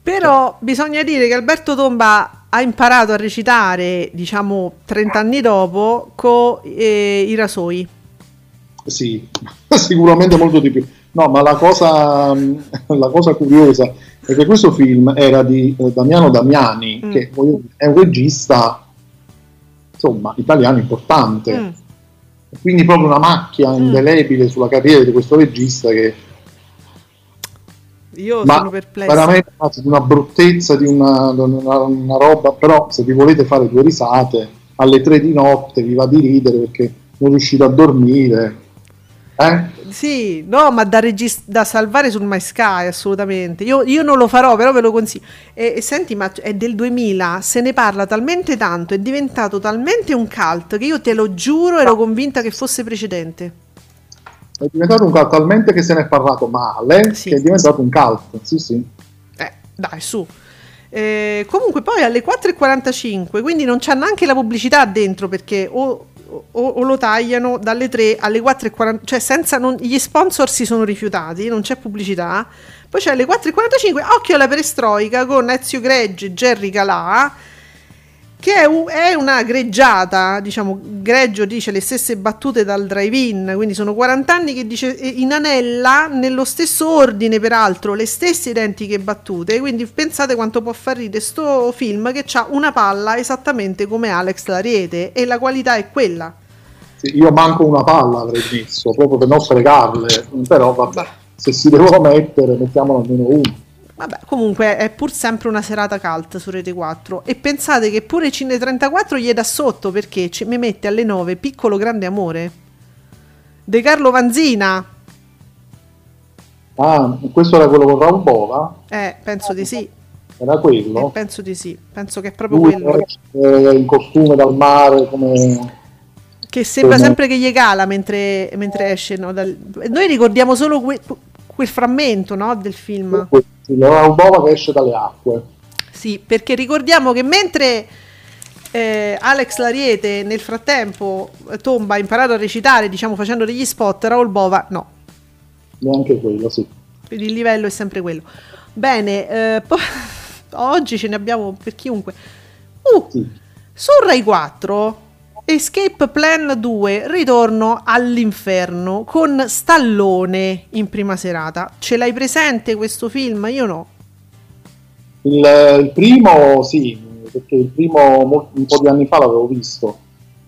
Però bisogna dire che Alberto Tomba ha imparato a recitare, diciamo, 30 anni dopo, con eh, i rasoi. Sì, sicuramente molto di più. No, ma la cosa, la cosa curiosa è che questo film era di eh, Damiano Damiani, Mm. che è un regista, insomma, italiano importante. Mm. Quindi proprio una macchia indelebile sulla carriera di questo regista che Io ma sono perplessa. veramente di una bruttezza, di una, una- una roba, però se vi volete fare due risate alle tre di notte vi va di ridere perché non riuscite a dormire. Eh? Sì, no, ma da, regis- da salvare sul My Sky, assolutamente. Io, io non lo farò, però ve lo consiglio. E, e senti, ma è del 2000, se ne parla talmente tanto, è diventato talmente un cult che io te lo giuro ero convinta che fosse precedente. È diventato un cult talmente che se ne è parlato male Sì. che è diventato un cult. Sì, sì. Eh, dai, su. Eh, comunque poi alle 4.45, quindi non c'è neanche la pubblicità dentro perché o, o- o lo tagliano dalle 3 alle 4.40, cioè senza non- gli sponsor si sono rifiutati, non c'è pubblicità. Poi c'è alle 4.45, occhio alla perestroica con Ezio Greggi e Jerry Calà, che è, è una greggiata, diciamo, Greggio dice le stesse battute dal drive-in, quindi sono 40 anni che dice eh, inanella nello stesso ordine, peraltro, le stesse identiche battute, quindi pensate quanto può far ridere sto film che ha una palla esattamente come Alex Lariete e la qualità è quella. Sì, Io manco una palla avrei messo proprio per non sprecarle, però vabbè, se si devono mettere, mettiamolo almeno uno. Vabbè, comunque è pur sempre una serata cult su Rete 4 e pensate che pure Cine 34 gli è da sotto perché ci, mi mette alle 9 Piccolo Grande Amore. De Carlo Vanzina. Ah, questo era quello con Raul Bova? Eh, penso di sì. Era Eh, quello? penso di sì. Penso che è proprio Lui quello. eh, in costume dal mare come... Che sembra sempre che gli cala mentre, mentre esce. no, dal- Noi ricordiamo solo que- quel frammento no, del film. Sì, Raul Bova che esce dalle acque. Sì, perché ricordiamo che mentre eh, Alex Lariete nel frattempo eh, Tomba ha imparato a recitare, diciamo facendo degli spot, Raul Bova no. Neanche quello, sì. Quindi il livello è sempre quello. Bene, eh, poi- oggi ce ne abbiamo per chiunque. Uh, sì. su Rai 4 Escape Plan 2 Ritorno all'inferno con Stallone in prima serata. Ce l'hai presente questo film? Io no. Il, il primo sì, perché il primo mo- un po' di anni fa l'avevo visto.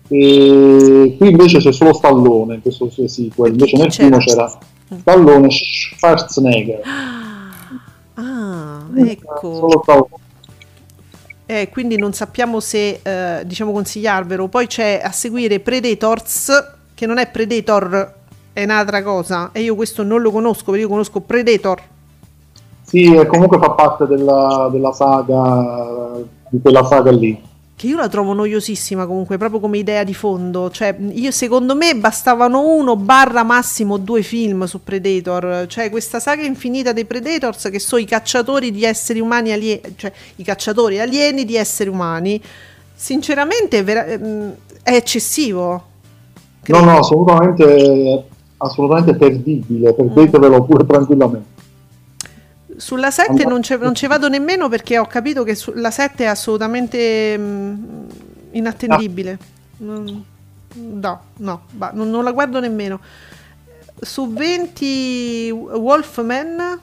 E qui invece c'è solo Stallone questo sequel, invece nel C'era. primo c'era Stallone Schwarzenegger. Ah, Solo ecco. Stallone. Eh, quindi non sappiamo se eh, diciamo consigliarvelo. Poi c'è a seguire Predators, che non è Predator, è un'altra cosa. E io questo non lo conosco, perché io conosco Predator. Sì, comunque fa parte della, della saga, di quella saga lì. Che io la trovo noiosissima comunque, proprio come idea di fondo. Cioè, io secondo me bastavano uno barra massimo due film su Predator. Cioè, questa saga infinita dei Predators che sono i cacciatori di esseri umani alieni, cioè i cacciatori alieni di esseri umani. Sinceramente è, vera- ehm, è eccessivo. No, Credo. no, assolutamente, assolutamente perdibile, perdetevelo pure tranquillamente. Sulla 7 non, non ci vado nemmeno perché ho capito che la 7 è assolutamente mm, inattendibile. Non- no, no, va, non, non la guardo nemmeno. Su 20 Wolfman,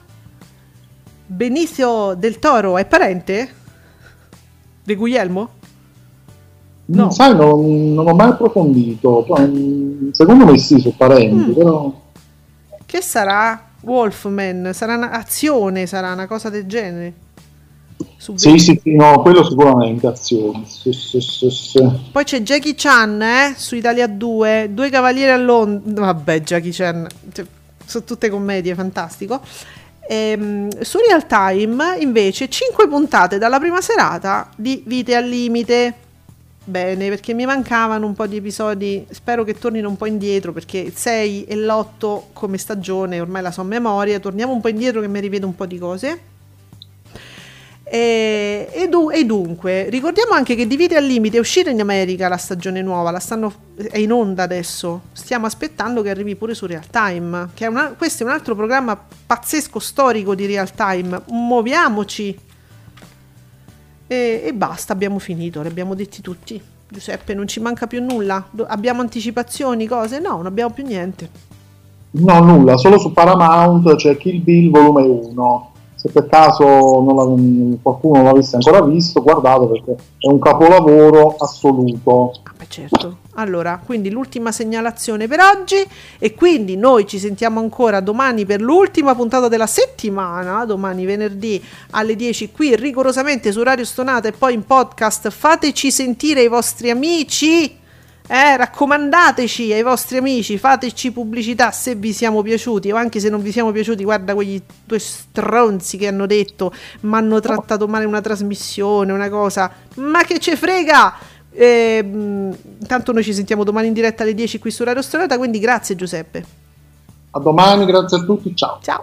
Benicio del Toro è parente? Di Guglielmo? No. Sai, non, non ho mai approfondito, mm, secondo me sì, sono parenti, Mm. però... Che sarà Wolfman? Sarà un'azione, sarà una cosa del genere? Sì, 20. sì, sì, no, quello sicuramente, azioni. Sì, sì, sì. Poi c'è Jackie Chan eh, su Italia 2, Due Cavalieri a Londra. Vabbè, Jackie Chan, cioè, sono tutte commedie, fantastico. Ehm, su Real Time invece 5 puntate dalla prima serata di Vite al limite. Bene, perché mi mancavano un po' di episodi, spero che tornino un po' indietro perché il 6 e l'8 come stagione ormai la so a memoria, torniamo un po' indietro che mi rivedo un po' di cose. E, e du- e dunque, ricordiamo anche che Divide al limite è uscita in America la stagione nuova, la stanno, è in onda adesso. Stiamo aspettando che arrivi pure su Real Time. Che è una- questo è un altro programma pazzesco storico di Real Time. Muoviamoci. E, e basta, abbiamo finito, li abbiamo detti tutti. Giuseppe, non ci manca più nulla? Abbiamo anticipazioni, cose? No, non abbiamo più niente. No, nulla, solo su Paramount c'è Kill Bill volume 1. Se per caso non qualcuno l'avesse ancora visto, guardate perché è un capolavoro assoluto. Beh, certo. Allora, quindi l'ultima segnalazione per oggi e quindi noi ci sentiamo ancora domani per l'ultima puntata della settimana, domani venerdì alle 10 qui rigorosamente su Radio Stonata e poi in podcast. Fateci sentire i vostri amici. Eh, raccomandateci ai vostri amici, fateci pubblicità se vi siamo piaciuti o anche se non vi siamo piaciuti, guarda quegli due stronzi che hanno detto mi hanno trattato male una trasmissione, una cosa, ma che ce frega! Eh, mh, intanto noi ci sentiamo domani in diretta alle 10 qui su Radio Stronata, quindi grazie Giuseppe. A domani, grazie a tutti, ciao. Ciao.